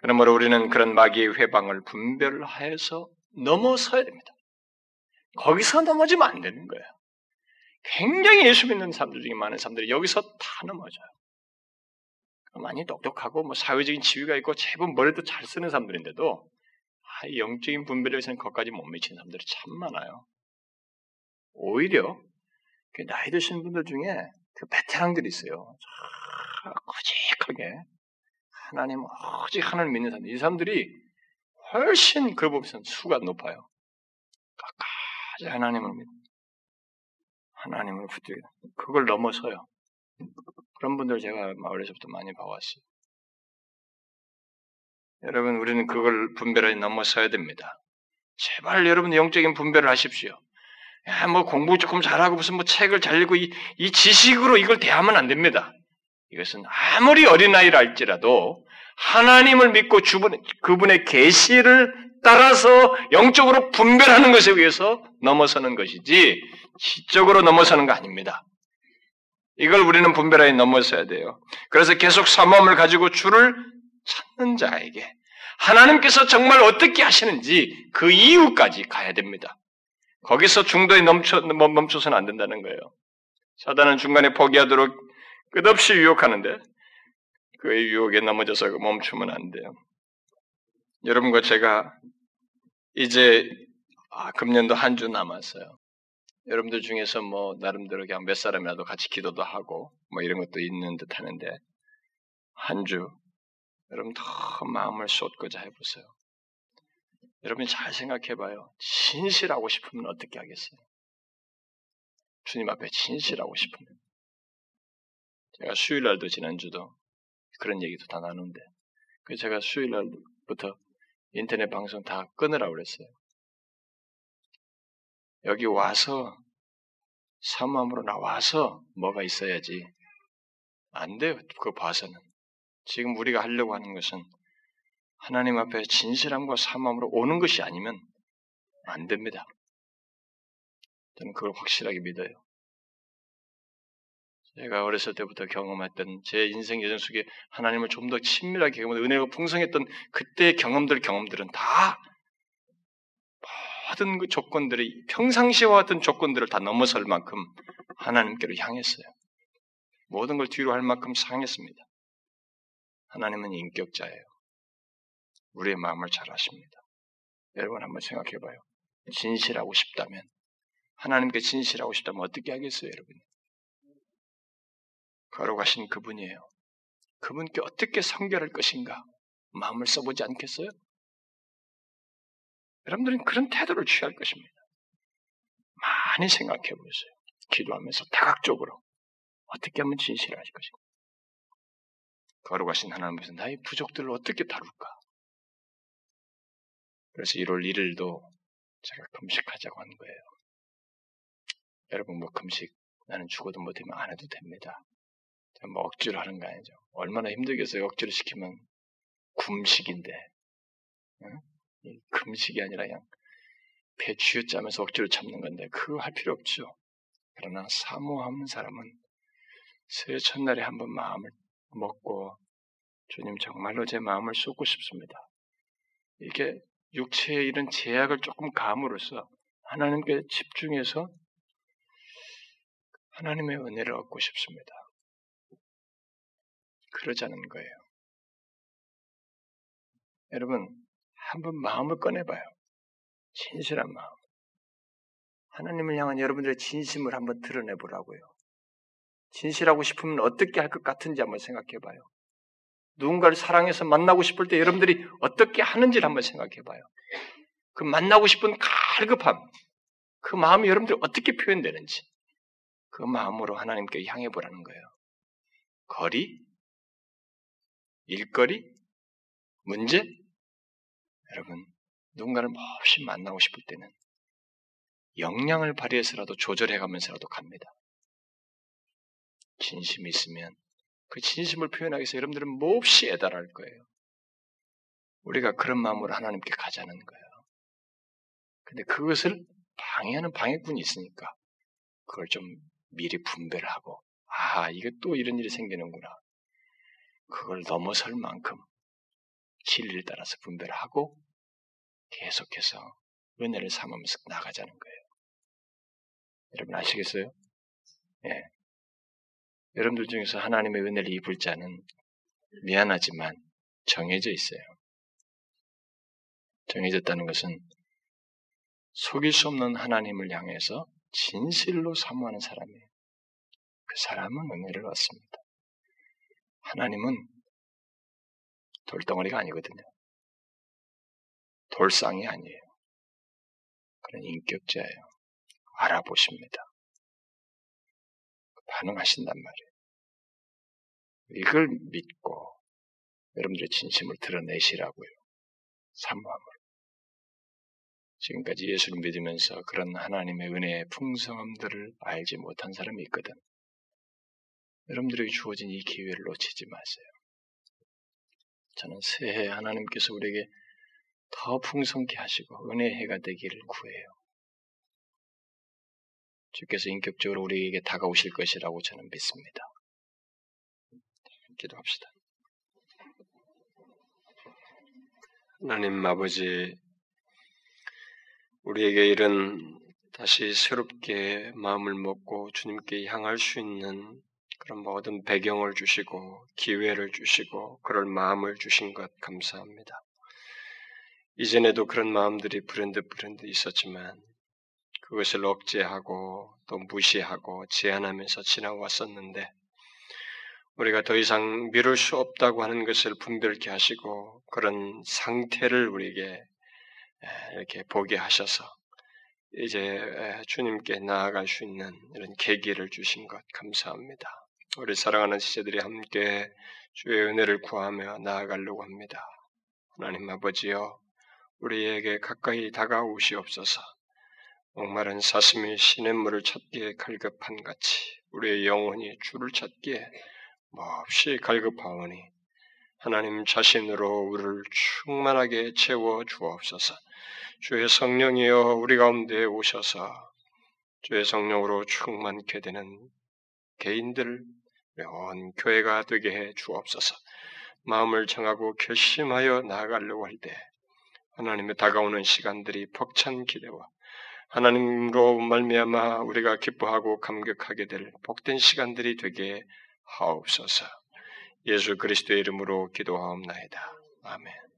그러므로 우리는 그런 마귀의 회방을 분별하여서 넘어서야 됩니다. 거기서 넘어지면 안 되는 거예요. 굉장히 예수 믿는 사람들 중에 많은 사람들이 여기서 다 넘어져요. 많이 똑똑하고 뭐 사회적인 지위가 있고 제법 머리도 잘 쓰는 사람들인데도 아, 영적인 분별에 서는 것까지 못 미치는 사람들이 참 많아요. 오히려 그 나이 드신 분들 중에 그 베테랑들이 있어요. 꾸직하게 하나님 오직 하나님 믿는 사람들 이 사람들이 훨씬 그 부분에서 수가 높아요. 끝까지 하나님을 믿 하나님을 붙들게 그걸 넘어서요. 그런 분들 제가 마을에서부터 많이 봐왔어요. 여러분, 우리는 그걸 분별하지 넘어서야 됩니다. 제발 여러분 영적인 분별을 하십시오. 야, 뭐 공부 조금 잘하고 무슨 뭐 책을 잘 읽고 이, 이 지식으로 이걸 대하면 안 됩니다. 이것은 아무리 어린아이라 할지라도 하나님을 믿고 주분, 그분의 계시를 따라서 영적으로 분별하는 것에 의해서 넘어서는 것이지 지적으로 넘어서는 거 아닙니다. 이걸 우리는 분별하게 넘어서야 돼요. 그래서 계속 사모함을 가지고 주를 찾는 자에게 하나님께서 정말 어떻게 하시는지 그 이유까지 가야 됩니다. 거기서 중도에 멈춰, 멈춰서는 안 된다는 거예요. 사단은 중간에 포기하도록 끝없이 유혹하는데 그의 유혹에 넘어져서 멈추면 안 돼요. 여러분과 제가 이제 아, 금년도 한 주 남았어요. 여러분들 중에서 뭐 나름대로 그냥 몇 사람이라도 같이 기도도 하고 뭐 이런 것도 있는 듯 하는데 한 주 여러분 더 마음을 쏟고자 해보세요. 여러분 잘 생각해봐요. 진실하고 싶으면 어떻게 하겠어요? 주님 앞에 진실하고 싶으면 제가 수요일 날도 지난주도 그런 얘기도 다 나누는데 그 제가 수요일 날부터 인터넷 방송 다 끊으라고 그랬어요. 여기 와서 사모함으로 나와서 뭐가 있어야지. 안 돼요. 그거 봐서는. 지금 우리가 하려고 하는 것은 하나님 앞에 진실함과 사모함으로 오는 것이 아니면 안 됩니다. 저는 그걸 확실하게 믿어요. 제가 어렸을 때부터 경험했던 제 인생 여정 속에 하나님을 좀 더 친밀하게 경험하고 은혜가 풍성했던 그때의 경험들, 경험들은 다 모든 그 조건들이 평상시와 같은 조건들을 다 넘어설 만큼 하나님께로 향했어요. 모든 걸 뒤로 할 만큼 상했습니다. 하나님은 인격자예요. 우리의 마음을 잘 아십니다. 여러분 한번 생각해 봐요. 진실하고 싶다면 하나님께 진실하고 싶다면 어떻게 하겠어요, 여러분? 걸어가신 그분이에요. 그분께 어떻게 성결할 것인가 마음을 써보지 않겠어요? 여러분들은 그런 태도를 취할 것입니다. 많이 생각해 보세요. 기도하면서 다각적으로 어떻게 하면 진실할 것인가. 걸어가신 하나님께서 나의 부족들을 어떻게 다룰까? 그래서 1월 1일도 제가 금식하자고 한 거예요. 여러분 뭐 금식 나는 죽어도 못하면 안 해도 됩니다. 뭐 억지로 하는 거 아니죠. 얼마나 힘들겠어요. 억지로 시키면 굶식인데 응? 금식이 아니라 그냥 배 쥐어짜면서 억지로 참는 건데 그거 할 필요 없죠. 그러나 사모하는 사람은 새해 첫날에 한번 마음을 먹고 주님 정말로 제 마음을 쏟고 싶습니다. 이게 육체의 이런 제약을 조금 감으로써 하나님께 집중해서 하나님의 은혜를 얻고 싶습니다. 그러자는 거예요. 여러분, 한번 마음을 꺼내봐요. 진실한 마음. 하나님을 향한 여러분들의 진심을 한번 드러내보라고요. 진실하고 싶으면 어떻게 할 것 같은지 한번 생각해봐요. 누군가를 사랑해서 만나고 싶을 때 여러분들이 어떻게 하는지를 한번 생각해봐요. 그 만나고 싶은 갈급함, 그 마음이 여러분들이 어떻게 표현되는지 그 마음으로 하나님께 향해 보라는 거예요. 거리, 일거리, 문제, 여러분 누군가를 몹시 만나고 싶을 때는 역량을 발휘해서라도 조절해가면서라도 갑니다. 진심이 있으면 그 진심을 표현하기 위해서 여러분들은 몹시 애달할 거예요. 우리가 그런 마음으로 하나님께 가자는 거예요. 근데 그것을 방해하는 방해꾼이 있으니까 그걸 좀 미리 분배를 하고 아 이게 또 이런 일이 생기는구나. 그걸 넘어설 만큼 진리를 따라서 분배를 하고 계속해서 은혜를 삼으면서 나가자는 거예요. 여러분 아시겠어요? 예. 여러분들 중에서 하나님의 은혜를 입을 자는 미안하지만 정해져 있어요. 정해졌다는 것은 속일 수 없는 하나님을 향해서 진실로 사모하는 사람이에요. 그 사람은 은혜를 얻습니다. 하나님은 돌덩어리가 아니거든요. 돌상이 아니에요. 그런 인격자예요. 알아보십니다. 반응하신단 말이에요. 이걸 믿고 여러분들의 진심을 드러내시라고요. 사모함으로. 지금까지 예수를 믿으면서 그런 하나님의 은혜의 풍성함들을 알지 못한 사람이 있거든. 여러분들에게 주어진 이 기회를 놓치지 마세요. 저는 새해 하나님께서 우리에게 더 풍성케 하시고 은혜의 해가 되기를 구해요. 주께서 인격적으로 우리에게 다가오실 것이라고 저는 믿습니다. 기도합시다. 하나님 아버지, 우리에게 이런 다시 새롭게 마음을 먹고 주님께 향할 수 있는 그런 모든 배경을 주시고 기회를 주시고 그럴 마음을 주신 것 감사합니다. 이전에도 그런 마음들이 브랜드 브랜드 있었지만 그것을 억제하고 또 무시하고 제한하면서 지나왔었는데 우리가 더 이상 미룰 수 없다고 하는 것을 분별케 하시고 그런 상태를 우리에게 이렇게 보게 하셔서 이제 주님께 나아갈 수 있는 이런 계기를 주신 것 감사합니다. 우리 사랑하는 지체들이 함께 주의 은혜를 구하며 나아가려고 합니다. 하나님 아버지여 우리에게 가까이 다가오시옵소서. 목마른 사슴이 시냇물을 찾기에 갈급한 같이 우리의 영혼이 주를 찾기에 몹시 갈급하오니 하나님 자신으로 우리를 충만하게 채워 주옵소서. 주의 성령이여 우리 가운데 오셔서 주의 성령으로 충만케 되는 개인들 온 교회가 되게 해 주옵소서. 마음을 정하고 결심하여 나아가려고 할 때 하나님의 다가오는 시간들이 벅찬 기대와 하나님으로 말미암아 우리가 기뻐하고 감격하게 될 복된 시간들이 되게 하옵소서. 예수 그리스도의 이름으로 기도하옵나이다. 아멘.